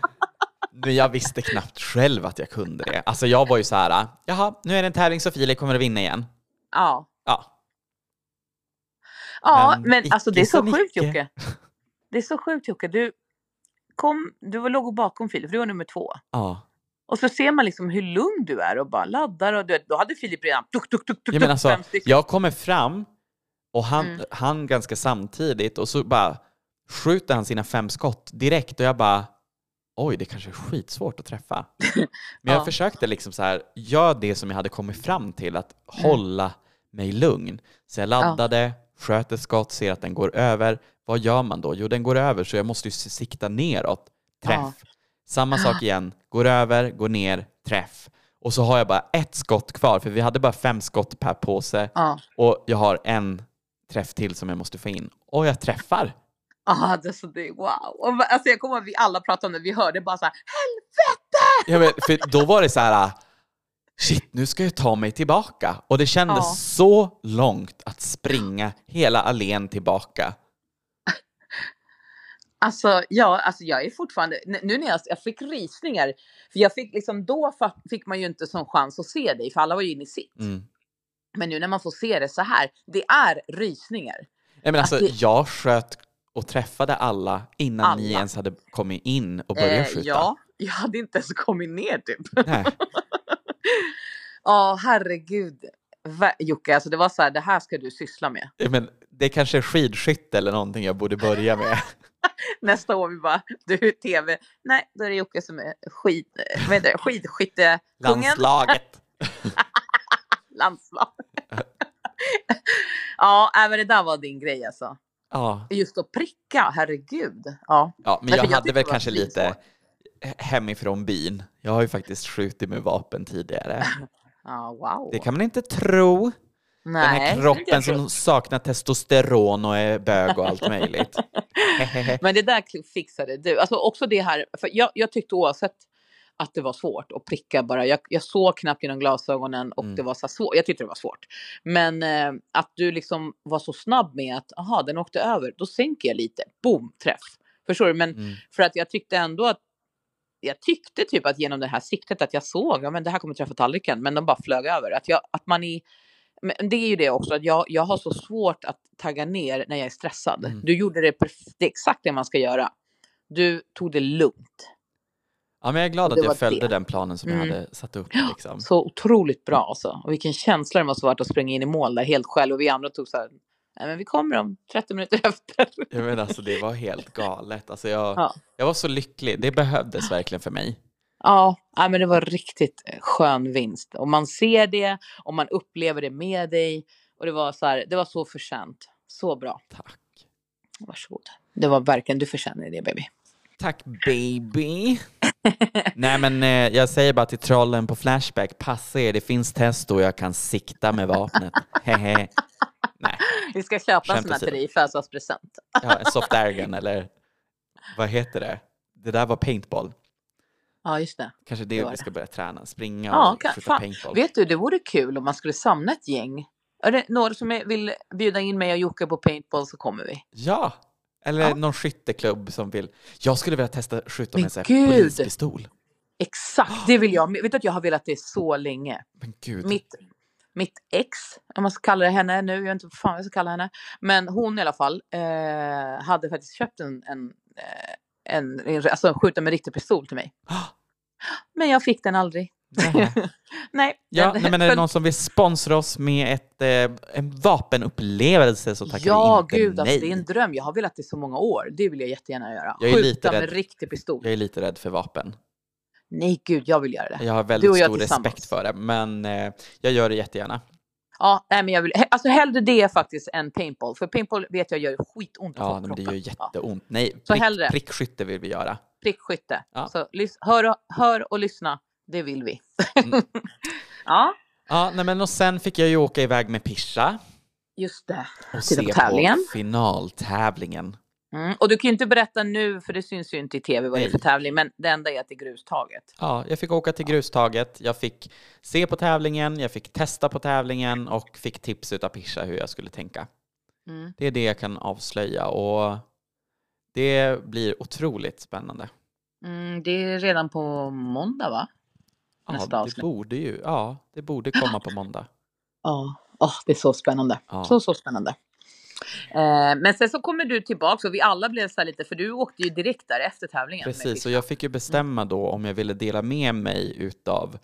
Men jag visste knappt själv att jag kunde det. Alltså jag var ju så här, jaha, nu är det en tävling så Filip kommer att vinna igen. Ja, Ja, Ja, Men men, alltså det är så som sjukt. Jocke. Det är så sjukt Jocke. Du, kom, du var låg bakom Filip, för du var nummer två. ja. Och så ser man liksom hur lugn du är och bara laddar. Och du, då hade Filip redan tuk, tuk, tuk, tuk, Ja, men alltså, jag kommer fram och han, Mm. han ganska samtidigt och så bara skjuter han sina fem skott direkt och jag bara oj, det kanske är skitsvårt att träffa. (laughs) Men jag Ja. försökte liksom så här, gör det som jag hade kommit fram till, att Mm. hålla mig lugn. Så jag laddade, sköt ett skott, ser att den går över. Vad gör man då? Jo, den går över så jag måste ju sikta neråt. Träff. Ja. Samma sak igen, går över, går ner, träff. Och så har jag bara ett skott kvar, för vi hade bara fem skott per påse. Ja, Och jag har en träff till som jag måste få in. Och jag träffar. ah, det så det, wow. Och, alltså, jag kommer ihåg att vi alla pratade om det, vi hörde bara så här, helvete! Ja, men, för då var det så här, shit, nu ska jag ta mig tillbaka. Och det kändes Ja. så långt att springa hela allén tillbaka. Alltså, ja, alltså jag är fortfarande, nu när jag, jag fick rysningar, för jag fick liksom, då fick man ju inte sån chans att se dig, för alla var ju inne i sitt. Mm. Men nu när man får se det så här, det är rysningar. Nej, men alltså, det- jag sköt och träffade alla innan ni Alla. ens hade kommit in och börjat Eh, skjuta. ja, jag hade inte ens kommit ner typ. Nej. (laughs) Ja, herregud. Jocke, alltså det var så här, det här ska du syssla med. Men det kanske är skidskytte eller någonting jag borde börja med. (laughs) Nästa år vi bara, du tv, nej, då är det Jocke som är skid, vad heter det, skidskyttekungen. Landslaget. (laughs) Landslag. ja, men det där var din grej alltså. Ja, Just att pricka, herregud. Ja, ja men jag jag hade väl kanske lite svinsvårt. Hemifrån byn. Jag har ju faktiskt skjutit med vapen tidigare. ja (laughs) wow. Det kan man inte tro. nej, Den här kroppen som saknar testosteron och är bög och allt (laughs) möjligt. Men det där fixade du. Alltså också det här, för jag, jag tyckte oavsett att det var svårt att pricka bara. Jag, jag såg knappt genom glasögonen och Mm. det var så svårt. Jag tyckte det var svårt. Men eh, att du liksom var så snabb med att, aha, den åkte över, då sänker jag lite. Boom, träff. Förstår du? Men Mm. för att jag tyckte ändå att jag tyckte typ att genom det här siktet att jag såg, ja men det här kommer träffa tallriken, men de bara flög över. Att, jag, att man i, men det är ju det också, att jag, jag har så svårt att tagga ner när jag är stressad. Mm. Du gjorde det, det exakt det man ska göra. Du tog det lugnt. Ja, men jag är glad att jag följde det. den planen som Mm. jag hade satt upp. Liksom. Så otroligt bra alltså. Och vilken känsla det måste varit att springa in i mål där helt själv och vi andra tog så här, nej men vi kommer om 30 minuter (laughs) efter. Jag men alltså, det var helt galet. Alltså, jag, Ja. jag var så lycklig. Det behövdes verkligen för mig. Ja, men det var riktigt eh, skön vinst. Och man ser det och man upplever det med dig. Och det var så här, det var så förtjänt. Så bra. Tack. Varsågod. Det var verkligen, du förtjänar det baby. Tack baby. (laughs) Nej men eh, jag säger bara till trollen på Flashback, passa er, det finns test och jag kan sikta med vapnet. Nej, (laughs) Vi ska köpa en sån här till dig i födelsedagspresent. (laughs) ja, en soft airgun eller vad heter det? Det där var paintball. Ja, just det. Kanske det, Det vi det. ska börja träna, springa Ja, och skjuta fan. paintball. Vet du, det vore kul om man skulle samla ett gäng. Är det några som är, vill bjuda in mig och Jocke på paintball så kommer vi. Ja, eller Ja. någon skytteklubb som vill. Jag skulle vilja testa skjuta med en polispistol. Exakt, det vill jag. Vet du att jag har velat det så länge. Men gud. mitt, mitt ex, om man ska kalla det henne nu, jag vet inte vad fan jag ska kalla henne. Men hon i alla fall eh, hade faktiskt köpt en, en, eh, en, en alltså skjuta med riktig pistol till mig. (gasps) Men jag fick den aldrig. nej. (laughs) Nej. Ja, nej, men är det någon som vill sponsra oss med ett, eh, en vapenupplevelse så tackar Ja, vi inte gud, alltså, nej. det är en dröm. Jag har velat det i så många år. Det vill jag jättegärna göra. Jag är Skjuta lite med rädd. riktig pistol. Jag är lite rädd för vapen. Nej, gud, jag vill göra det. Jag har Du väldigt jag stor respekt för det, men eh, jag gör det jättegärna. Ja, nej, men jag vill, alltså hellre det faktiskt än paintball. För paintball vet jag gör skitont Ja, men det gör. Ja. jätteont. Nej, Så prick, hellre. prickskytte vill vi göra. prickskytte. Ja. Så hör, och, hör och lyssna, det vill vi. Mm. (laughs) ja, Ja, nej, men och sen fick jag ju åka iväg med Pisha just det. och Titta se på finaltävlingen. Mm. Och du kan ju inte berätta nu, för det syns ju inte i tv vad det är för tävling, men det enda är att det är grustaget. Ja, jag fick åka till grustaget, jag fick se på tävlingen, jag fick testa på tävlingen och fick tips utav Pisha hur jag skulle tänka. Mm. Det är det jag kan avslöja och det blir otroligt spännande. Mm, det är redan på måndag, va? Ja, Nästa det avsnitt. borde ju, ja, det borde komma på måndag. (laughs) Ja. åh, det är så spännande. Ja. Så, så spännande. Eh, men sen så kommer du tillbaka och vi alla blev så här lite, för du åkte ju direkt där efter tävlingen. Precis, och jag fick ju bestämma då om jag ville dela med mig utav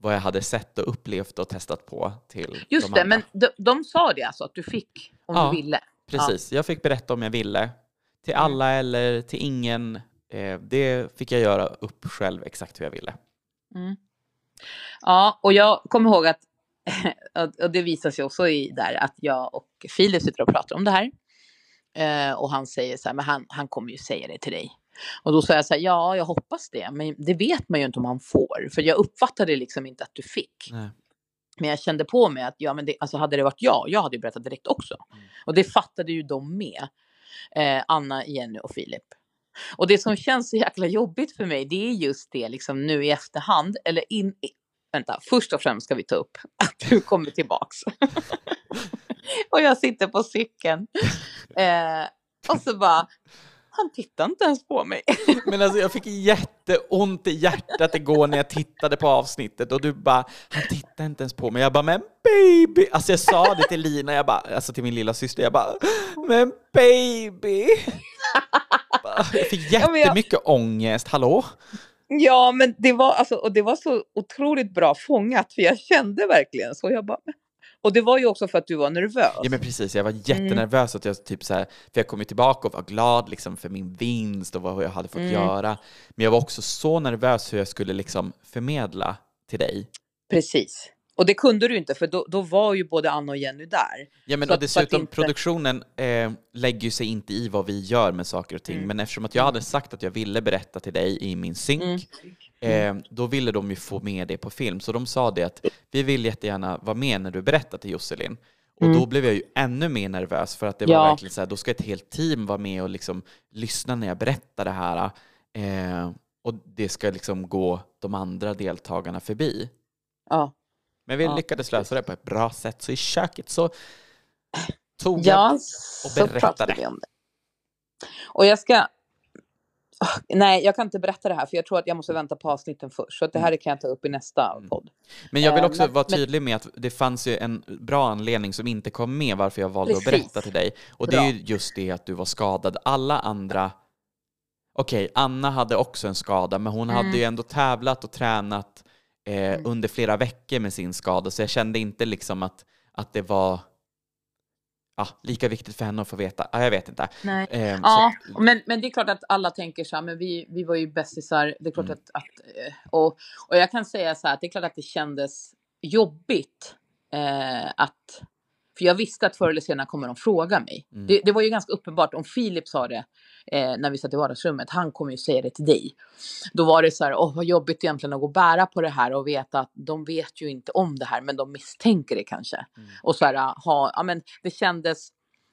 vad jag hade sett och upplevt och testat på till Just de det, andra. men de, de sa det alltså att du fick om Ja. du ville. Precis, jag fick berätta om jag ville. Till Mm. alla eller till ingen. Eh, det fick jag göra upp själv exakt hur jag ville. Mm. Ja, och jag kommer ihåg att, (laughs) och- det visar sig också i där, att jag och Filip sitter och pratar om det här. Eh, och han säger så här, men han, han kommer ju säga det till dig. Och då sa jag så här, ja, jag hoppas det, men det vet man ju inte om han får. För jag uppfattade liksom inte att du fick. Nej. Men jag kände på mig att ja, men det, alltså hade det varit jag, jag hade ju berättat direkt också. Mm. Och det fattade ju de med. Eh, Anna, Jenny och Filip. Och det som känns så jäkla jobbigt för mig, det är just det liksom nu i efterhand, eller in, vänta, först och främst ska vi ta upp att du kommer tillbaks. (laughs) och jag sitter på cykeln. Eh, och så bara, han tittar inte ens på mig. (laughs) Men alltså jag fick jätteont i hjärtat igår när jag tittade på avsnittet och du bara, han tittar inte ens på mig. Jag bara, men baby! Alltså jag sa det till Lina, jag bara, alltså till min lilla syster, jag bara, men baby! (laughs) Jag fick Ja, men jag- jättemycket ångest, hallå? Ja, men det var, alltså, och det var så otroligt bra fångat, för jag kände verkligen så. Jag bara, och det var ju också för att du var nervös. Ja men precis, jag var jättenervös att jag typ så här, för jag kom ju tillbaka och var glad liksom för min vinst och vad jag hade fått Mm. göra. Men jag var också så nervös hur jag skulle liksom förmedla till dig. Precis. Och det kunde du inte, för då, då var ju både Anna och Jenny där. Ja men Så och dessutom inte- produktionen eh, lägger ju sig inte i vad vi gör med saker och ting. Mm. Men eftersom att jag hade sagt att jag ville berätta till dig i min synk, Mm. eh, då ville de ju få med det på film. Så de sa det att vi vill jättegärna vara med när du berättar till Josselin. Och Mm. då blev jag ju ännu mer nervös för att det Ja. var verkligen så här, då ska ett helt team vara med och liksom lyssna när jag berättar det här. Eh, och det ska liksom gå de andra deltagarna förbi. Ja, Men vi Ja, lyckades lösa det på ett bra sätt, så i köket så tog jag ja och så berättade. vi om det. Och jag ska... Nej, jag kan inte berätta det här, för jag tror att jag måste vänta på avsnitten först. Så att det här kan jag ta upp i nästa Mm. podd. Men jag vill Eh, också men- vara tydlig med att det fanns ju en bra anledning som inte kom med varför jag valde att Precis. berätta till dig. Och det är ju just det att du var skadad. Alla andra... Okej, Anna hade också en skada, men hon Mm. hade ju ändå tävlat och tränat eh, under flera veckor med sin skada, så jag kände inte liksom att, att det var ja, lika viktigt för henne att få veta. Ja, jag vet inte. Nej. Eh, Ja, så, men, men det är klart att alla tänker så här, men vi, vi var ju bästisar. Det är klart Mm. att, att eh, och, och jag kan säga så här, att det är klart att det kändes jobbigt eh, att, för jag visste att förr eller senare kommer de fråga mig. Mm. Det, det var ju ganska uppenbart, om Filip sa det eh, när vi satt i vardagsrummet, han kommer ju säga det till dig. Då var det så här, åh vad jobbigt egentligen att gå och bära på det här och veta att de vet ju inte om det här, men de misstänker det kanske. Mm. Och så här, ha, ja men det kändes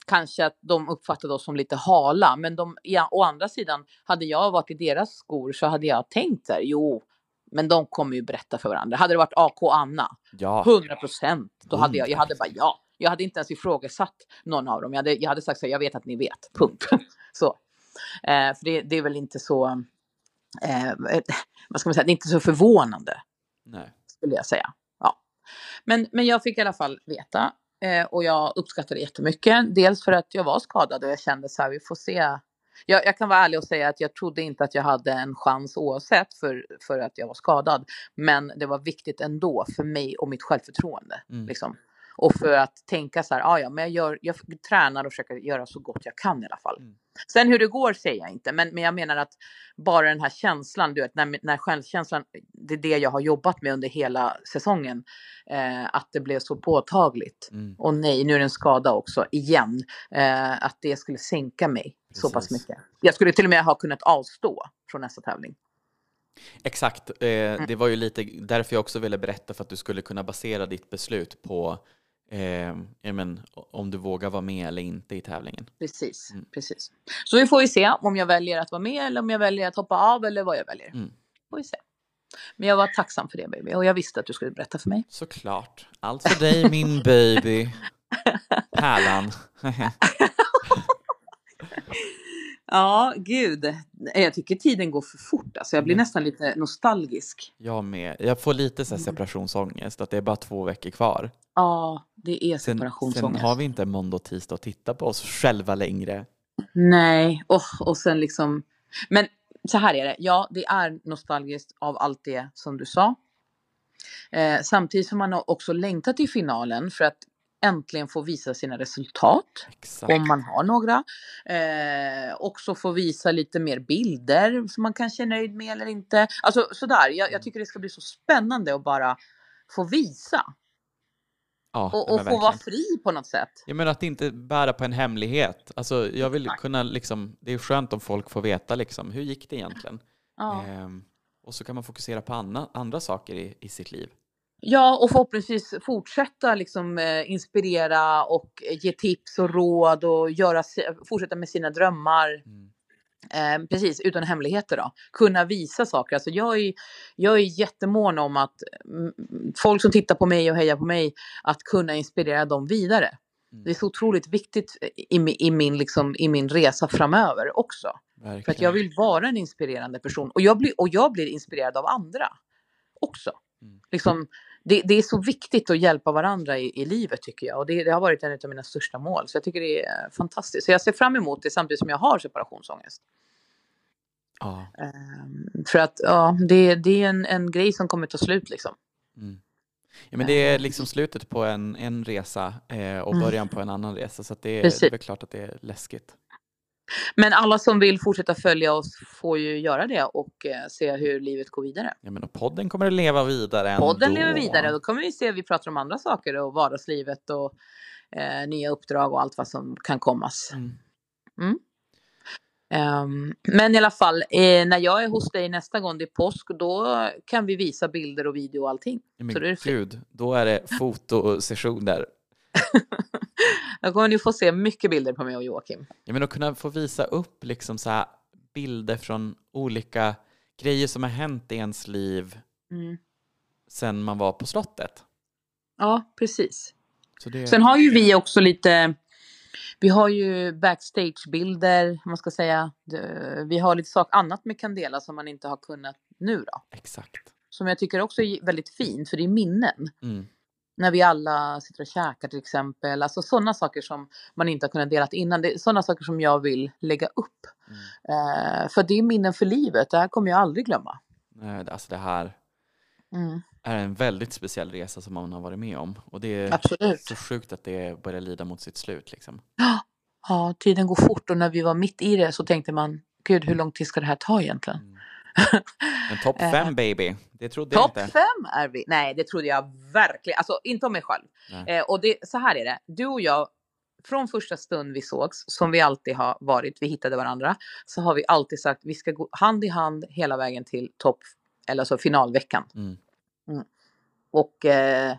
kanske att de uppfattade oss som lite hala, men de, ja, å andra sidan, hade jag varit i deras skor så hade jag tänkt här, jo, men de kommer ju berätta för varandra. Hade det varit AK och Anna, ja, 100 procent, då hade jag, jag hade 100%. bara ja. Jag hade inte ens ifrågasatt någon av dem. Jag hade, jag hade sagt så här, jag vet att ni vet, punkt. (laughs) så. Eh, för det, det är väl inte så, eh, vad ska man säga, det är inte så förvånande nej. skulle jag säga. Ja. Men, men jag fick i alla fall veta eh, och jag uppskattade det jättemycket. Dels för att jag var skadad och jag kände så här, vi får se. Jag, jag kan vara ärlig och säga att jag trodde inte att jag hade en chans oavsett för, för att jag var skadad. Men det var viktigt ändå för mig och mitt självförtroende. Mm. Liksom. Och för att tänka så här, ah, ja, men jag, gör, jag tränar och försöker göra så gott jag kan i alla fall. Mm. Sen hur det går säger jag inte, men, men jag menar att bara den här känslan, du vet, när, när självkänslan, det är det jag har jobbat med under hela säsongen, eh, att det blev så påtagligt. Mm. Och nej, nu är det en skada också, igen, eh, att det skulle sänka mig så pass Precis. mycket. Jag skulle till och med ha kunnat avstå från nästa tävling. Exakt, eh, det var ju lite därför jag också ville berätta för att du skulle kunna basera ditt beslut på eh, ja, men, om du vågar vara med eller inte i tävlingen. Precis, Mm. precis. Så vi får ju se om jag väljer att vara med eller om jag väljer att hoppa av eller vad jag väljer. Mm. Får vi se. Men jag var tacksam för det baby och jag visste att du skulle berätta för mig. Såklart. Allt för dig min baby. (laughs) Pärlan. (laughs) (laughs) Ja, gud. Jag tycker tiden går för fort. Alltså, jag blir Mm. nästan lite nostalgisk. Jag med. Jag får lite så här Mm. separationsångest, att det är bara två veckor kvar. Ja, det är Sen, sen separationsångest. har vi inte måndag och tisdag att titta på oss själva längre. Nej, och, och sen liksom... Men så här är det. Ja, det är nostalgiskt av allt det som du sa. Eh, samtidigt som man har också längtat till finalen för att äntligen få visa sina resultat. Exakt. om man har några. Eh, också få visa lite mer bilder som man kanske är nöjd med eller inte. Alltså sådär, jag, jag tycker det ska bli så spännande att bara få visa Ja, och, och få vara fri på något sätt. Jag menar att inte bära på en hemlighet. Alltså, jag vill Exakt. kunna liksom, det är skönt om folk får veta liksom, hur gick det egentligen? Ja. Ehm, och så kan man fokusera på andra, andra saker i, i sitt liv. Ja, och förhoppningsvis fortsätta liksom eh, inspirera och ge tips och råd och göra, fortsätta med sina drömmar. Mm. Eh, precis, utan hemligheter då. Kunna visa saker. Alltså jag, är, jag är jättemån om att mm, folk som tittar på mig och hejar på mig, att kunna inspirera dem vidare. Mm. Det är så otroligt viktigt i, mi- i, min, liksom, i min resa framöver också. Verkligen. För att jag vill vara en inspirerande person. Och jag blir, och jag blir inspirerad av andra också. Mm. Liksom, det, det är så viktigt att hjälpa varandra i, i livet tycker jag. Och det, det har varit en av mina största mål. Så jag tycker det är fantastiskt. Så jag ser fram emot det samtidigt som jag har separationsångest. Ja. Ehm, för att ja, det, det är en, en grej som kommer ta slut liksom. Mm. ja, men det är liksom slutet på en, en resa eh, och Mm. början på en annan resa. Så det, är, Precis. det är klart att det är läskigt. Men alla som vill fortsätta följa oss får ju göra det och eh, se hur livet går vidare. Ja, men och podden kommer att leva vidare Podden ändå. lever vidare. Då kommer vi se, vi pratar om andra saker och vardagslivet och eh, nya uppdrag och allt vad som kan kommas. Mm. Ehm, men i alla fall, eh, när jag är hos dig nästa gång det är påsk, då kan vi visa bilder och video och allting. Men Så då är det fint. gud, då är det fotosessioner. (laughs) Då kommer ni få se mycket bilder på mig och Joakim. Ja, men att kunna få visa upp liksom så bilder från olika grejer som har hänt i ens liv Mm. sen man var på slottet. Ja, precis. Så det, Sen har ju vi också lite, vi har ju backstagebilder, man ska säga. Vi har lite sak annat med Candela som man inte har kunnat nu då. Exakt. Som jag tycker också är väldigt fint, för det är minnen. Mm. När vi alla sitter och käkar till exempel. Alltså sådana saker som man inte har kunnat dela innan. Det är sådana saker som jag vill lägga upp. Mm. Eh, för det är minnen för livet, det här kommer jag aldrig glömma. Nej, Alltså det här Mm, är en väldigt speciell resa som man har varit med om. Och det är absolut. så sjukt att det börjar lida mot sitt slut. Liksom. (gasps) Ja, tiden går fort och när vi var mitt i det så tänkte man, gud hur lång tid ska det här ta egentligen? Mm. Men topp Eh, fem baby, det trodde jag Topp inte. fem är vi. Nej, det trodde jag verkligen. Alltså inte om mig själv. Eh, och det, så här är det. Du och jag, från första stund vi sågs, som vi alltid har varit, vi hittade varandra, så har vi alltid sagt vi ska gå hand i hand hela vägen till topp, eller alltså finalveckan. Mm. Och eh,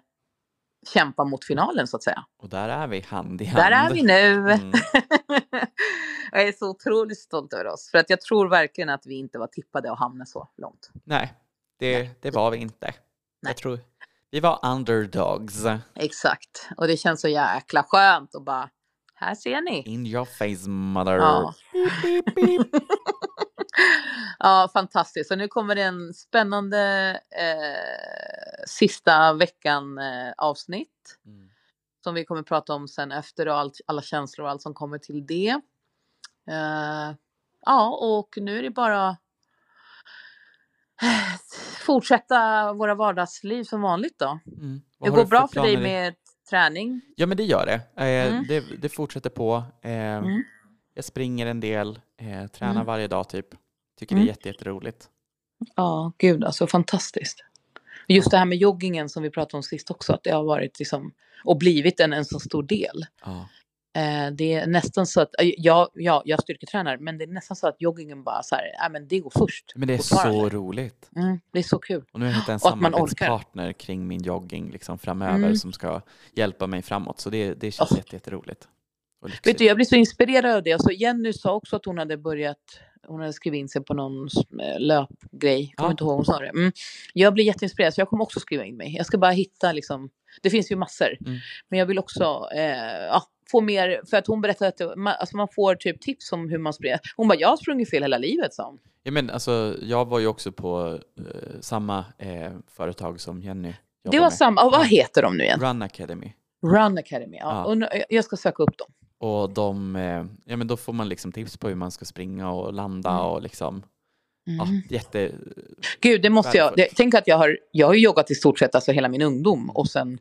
kämpa mot finalen så att säga. Och där är vi hand i hand. Där är vi nu. Mm. (laughs) jag är så otroligt stolt över oss. För att jag tror verkligen att vi inte var tippade att hamna så långt. Nej, det, det var vi inte. Nej. Jag tror vi var underdogs. Exakt. Och det känns så jäkla skönt att bara, här ser ni. In your face mother. Ja. Beep, beep, beep. (laughs) Ja, fantastiskt. Så nu kommer det en spännande eh, sista veckan eh, avsnitt. Mm. Som vi kommer prata om sen efter och allt, alla känslor och allt som kommer till det. Eh, ja, och nu är det bara (sighs) fortsätta våra vardagsliv som vanligt då. Mm. Det går bra för dig med träning. Ja, men det gör det. Eh, Mm. det, det fortsätter på. Eh, Mm. Jag springer en del, eh, tränar Mm. varje dag typ. Tycker Mm. det är jätte, jätteroligt. Ja, gud alltså fantastiskt. Just det här med joggingen som vi pratade om sist också, att det har varit liksom och blivit en, en så stor del. Ja. Eh, det är nästan så att, eh, ja, ja, jag styrketränar, men det är nästan så att joggingen bara så här, men det går först. Men det är så roligt. Mm, det är så kul. Och nu har jag hittat en samarbetspartner kring min jogging liksom framöver Mm. som ska hjälpa mig framåt. Så det, det känns Oh. jätte, jätteroligt. Vet du, jag blir så inspirerad av det. Alltså Jenny sa också att hon hade börjat, hon hade skrivit in sig på någon eh, löpgrej. Kommer Ja. inte ihåg, hon sa det. Mm. Jag blir jätteinspirerad så jag kommer också skriva in mig. Jag ska bara hitta liksom, det finns ju massor. Mm. Men jag vill också eh, ja, få mer, för att hon berättade att man, alltså man får typ tips om hur man springer. Hon bara, jag har sprungit fel hela livet, sa hon. Ja, men alltså, jag var ju också på eh, samma eh, företag som Jenny Det var med. samma, vad heter de nu igen? Run Academy. Run Academy, ja. Ja. Och jag ska söka upp dem. Och de, eh, ja, men då får man liksom tips på hur man ska springa och landa Mm. och liksom, ja, Mm. jätte... Gud, det måste jag. Det, tänk att jag har, jag har joggat i stort sett alltså hela min ungdom och sen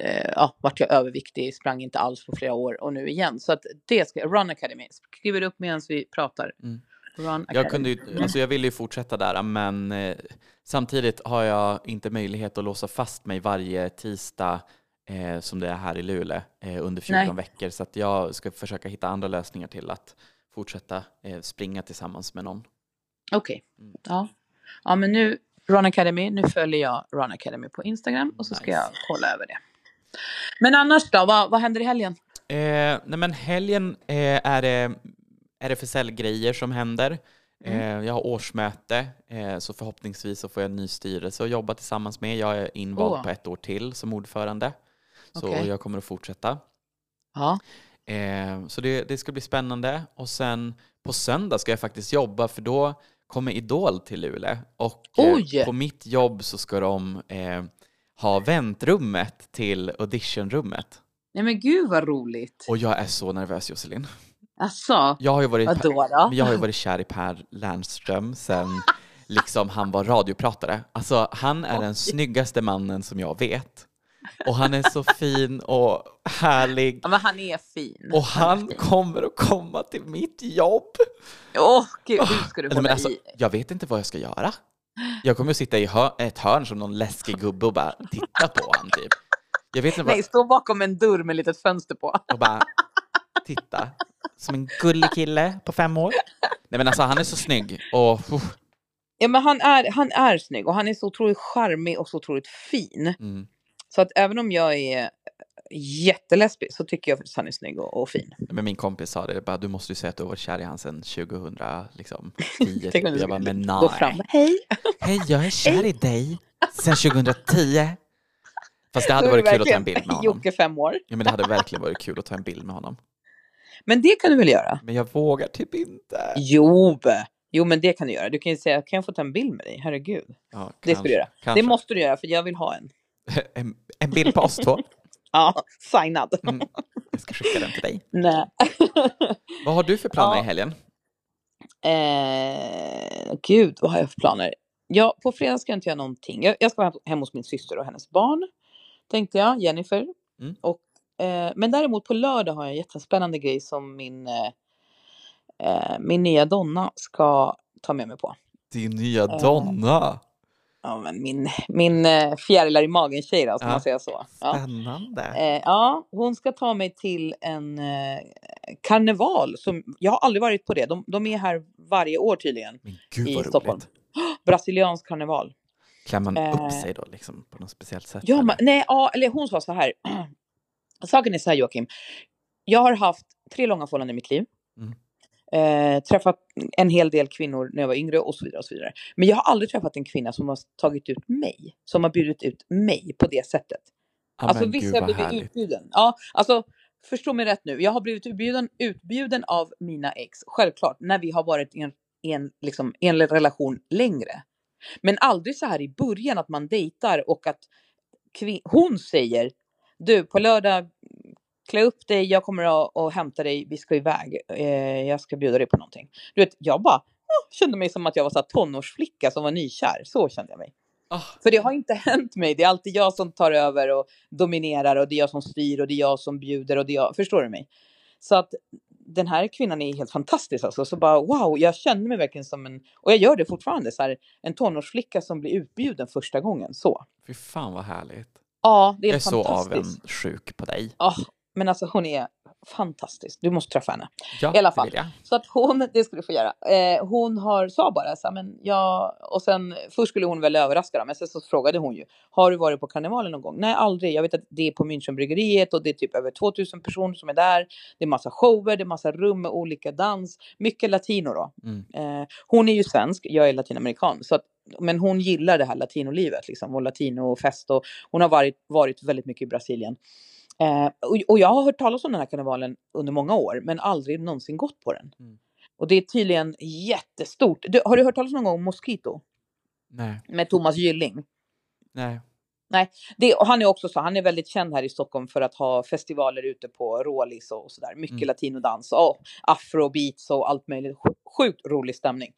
eh, ja, vart jag överviktig, sprang inte alls på flera år och nu igen. Så att det ska Run Academy. Skriver upp medan vi pratar. Mm. Run Academy. Jag, kunde ju, alltså jag ville ju fortsätta där, men eh, samtidigt har jag inte möjlighet att låsa fast mig varje tisdag eh, som det är här i Luleå eh, under 14 Nej. veckor. Så att jag ska försöka hitta andra lösningar till att fortsätta eh, springa tillsammans med någon. Okej. Mm. Ja. ja, men nu Run Academy. Nu följer jag Run Academy på Instagram och så ska Nice. jag kolla över det. Men annars då? Vad, vad händer i helgen? Eh, nej men helgen eh, är det RFSL-grejer som händer. Mm. Eh, jag har årsmöte, eh, så förhoppningsvis så får jag en ny styrelse att jobba tillsammans med. Jag är invald Åh. på ett år till som ordförande. Så Okej. jag kommer att fortsätta. Ja. Eh, så det, det ska bli spännande. Och sen på söndag ska jag faktiskt jobba för då kommer Idol till Luleå. Och eh, på mitt jobb så ska de eh, ha väntrummet till auditionrummet. Nej men gud vad roligt. Och jag är så nervös Josselin. Alltså, Jag har ju varit, vadå då? jag har ju varit kär i Per Lernström sen (laughs) liksom han var radiopratare. Alltså han är den snyggaste mannen som jag vet. Och han är så fin och härlig. Ja, men han är fin. Och han kommer att komma till mitt jobb. Åh gud, hur ska du hålla men alltså, i? jag vet inte vad jag ska göra. Jag kommer att sitta i hör- ett hörn som någon läskig gubbe och bara titta på han typ. Jag vet inte vad... Nej, stå bakom en dörr med ett litet fönster på. och bara titta. Som en gullig kille på fem år. Nej men alltså han är så snygg och Ja, men han är, han är snygg och han är så otroligt charmig och så otroligt fin. mm. Så att även om jag är jättelesbisk så tycker jag faktiskt han är snygg och, och fin. Men min kompis sa det, bara, du måste ju säga att du har varit kär i han sedan 2010. Liksom, 10, Tänk om du jag bara, men Gå fram. nej. Hej! Hej, jag är kär i dig sedan 2010. Fast det hade varit det kul att ta en bild med honom. Jocke fem år. Ja, men det hade verkligen varit kul att ta en bild med honom. Men det kan du väl göra? Men jag vågar typ inte. Jo, jo men det kan du göra. Du kan ju säga, kan jag få ta en bild med dig? Herregud. Ja, Det ska du göra. Kanske. Det måste du göra för jag vill ha en. (laughs) en, en bild på oss två. (laughs) Ja, signad. Mm. Jag ska skicka den till dig. Nej. (laughs) Vad har du för planer Ja. i helgen? Eh, gud, vad har jag för planer? Ja, på fredag ska jag inte göra någonting. Jag, jag ska vara hemma hos min syster och hennes barn. Tänkte jag, Jennifer. Mm. Och, eh, men däremot på lördag har jag en jättespännande grej som min, eh, eh, min nya donna ska ta med mig på. Din nya Eh, Donna. Ja, men min min eh, fjärilar i magen-tjej då, ska Ja. man säga så. Ja. Spännande. Eh, ja, hon ska ta mig till en eh, karneval. Som, jag har aldrig varit på det. De, de är här varje år tydligen. Men gud i Stockholm. roligt. (gasps) Brasiliansk karneval. Klär man upp sig då liksom på något speciellt sätt? Ja, men, nej, ja, eller hon sa så här. (clears throat) Saken är så här Joakim. Jag har haft tre långa förhållanden i mitt liv. Mm. Eh, träffat en hel del kvinnor när jag var yngre och så vidare. och så vidare. Men jag har aldrig träffat en kvinna som har tagit ut mig. Som har bjudit ut mig på det sättet. ja, alltså vissa har blivit utbjuden. Ja, alltså förstå mig rätt nu. Jag har blivit utbjuden, utbjuden av mina ex. Självklart, när vi har varit i en, en, liksom, en relation längre. Men aldrig så här i början att man dejtar och att hon säger du på lördag klä upp dig, jag kommer att, att hämta dig, vi ska iväg, eh, jag ska bjuda dig på någonting. Du vet, jag bara åh, kände mig som att jag var så här tonårsflicka som var nykär, så kände jag mig. Ah, För det har inte hänt mig. Det är alltid jag som tar över och dominerar och det är jag som styr och det är jag som bjuder och det är jag. Förstår du mig? Så att den här kvinnan är helt fantastisk alltså. Så bara wow, jag känner mig verkligen som en, och jag gör det fortfarande, så här, en tonårsflicka som blir utbjuden första gången. Så. fy fan vad härligt. Ja, det är, Jag är så avundsjuk på dig. Ja, men alltså hon är fantastisk. Du måste träffa henne. Ja, I alla fall. Så att hon, det skulle du få göra. Eh, hon har, sa bara så men jag, och sen först skulle hon väl överraska dem, men sen så frågade hon ju, har du varit på karnevalen någon gång? Nej, aldrig. Jag vet att det är på Münchenbryggeriet och det är typ över 2000 personer som är där. Det är massa shower, det är massa rum med olika dans, mycket latino då. Mm. Eh, hon är ju svensk, jag är latinamerikan, så att, men hon gillar det här latinolivet liksom och latinofest och hon har varit, varit väldigt mycket i Brasilien. Eh, och, och jag har hört talas om den här karnevalen under många år, men aldrig någonsin gått på den. Mm. Och det är tydligen jättestort. Du, har du hört talas någon gång om Mosquito? Nej. Med Thomas Gylling? Nej. Det, och han är också så, han är väldigt känd här i Stockholm för att ha festivaler ute på Rålis och sådär. Mycket Mm. latinodans och afrobeats och allt möjligt. Sj- Sjukt rolig stämning.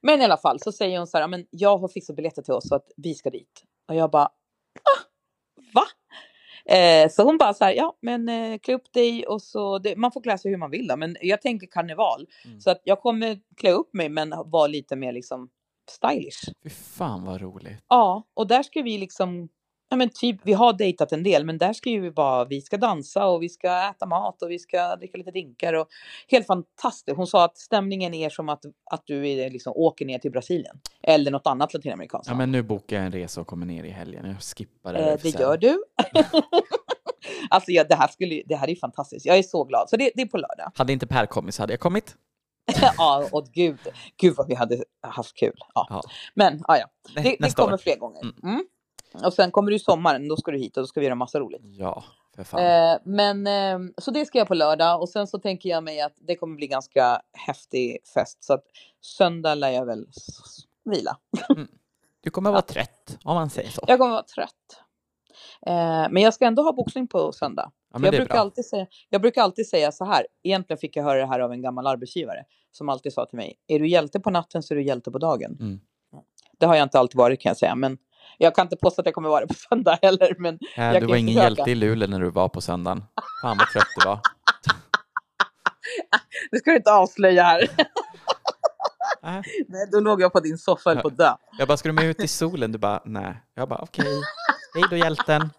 Men i alla fall så säger hon så här, "Ja, men jag har fixat biljetter till oss så att vi ska dit. Och jag bara, ah, va? Eh, så hon bara så här, ja men eh, klä upp dig och så, det, man får klä sig hur man vill då, men jag tänker karneval. Mm. Så att jag kommer klä upp mig men vara lite mer liksom stylish. Fy fan vad roligt. Ja, och där ska vi liksom, ja men typ, vi har dejtat en del, men där ska ju vi bara, vi ska dansa och vi ska äta mat och vi ska dricka lite drinkar och helt fantastiskt. Hon sa att stämningen är som att, att du är, liksom, åker ner till Brasilien eller något annat latinamerikanskt Ja, men nu bokar jag en resa och kommer ner i helgen. Jag skippar det. Eh, det gör du. (laughs) (laughs) alltså ja, det, här skulle, det här är fantastiskt. Jag är så glad. Så det, det är på lördag. Hade inte Per kommit så hade jag kommit. (laughs) ja, och gud, gud vad vi hade haft kul. Ja. Ja. Men ja, ja. Nä- Det, det kommer år. fler gånger. Mm. Mm. Och sen kommer du sommaren, då ska du hit och då ska vi göra massa roligt. Ja, för fan. Eh, men eh, så det ska jag på lördag och sen så tänker jag mig att det kommer bli ganska häftig fest så att söndag lär jag väl vila. (laughs) Du kommer vara trött, om man säger så. Jag kommer vara trött. Eh, men jag ska ändå ha boxning på söndag. Ja, jag, brukar bra. alltid säga, jag brukar alltid säga så här. Egentligen fick jag höra det här av en gammal arbetsgivare som alltid sa till mig. Är du hjälte på natten så är du hjälte på dagen. Mm. Det har jag inte alltid varit kan jag säga. Men jag kan inte påstå att jag kommer vara det på söndag heller. Men Äh, du var ingen försöka. hjälte i Luleå när du var på söndagen. Fan vad trött du var. (laughs) det ska du inte avslöja här. (laughs) Äh. Nej, då låg jag på din soffa och på dö. Jag bara, ska du med ut i solen? Du bara, nej. Jag bara, okej. Hej då hjälten. (laughs)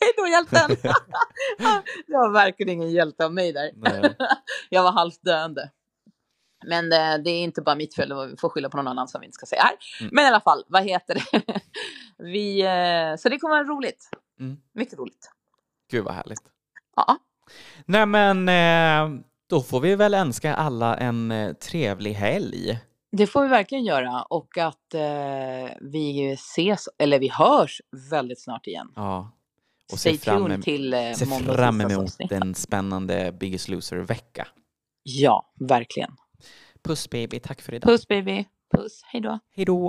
Hej då hjälten! det var verkligen ingen hjälte av mig där. Nej. Jag var halvt döende. Men eh, det är inte bara mitt fel, vi får skylla på någon annan som vi inte ska säga här. Mm. Men i alla fall, vad heter det? (laughs) vi, eh, så det kommer vara roligt. Mm. Mycket roligt. Gud vad härligt. Ja, Nej men, eh, då får vi väl önska alla en trevlig helg. det får vi verkligen göra och att eh, vi ses, eller vi hörs väldigt snart igen. Ja. Och Stay se fram, em- till eh, se fram emot en spännande Biggest Loser-vecka. Ja, verkligen. Puss baby, tack för idag. Puss baby. Puss, hej då. Hej då.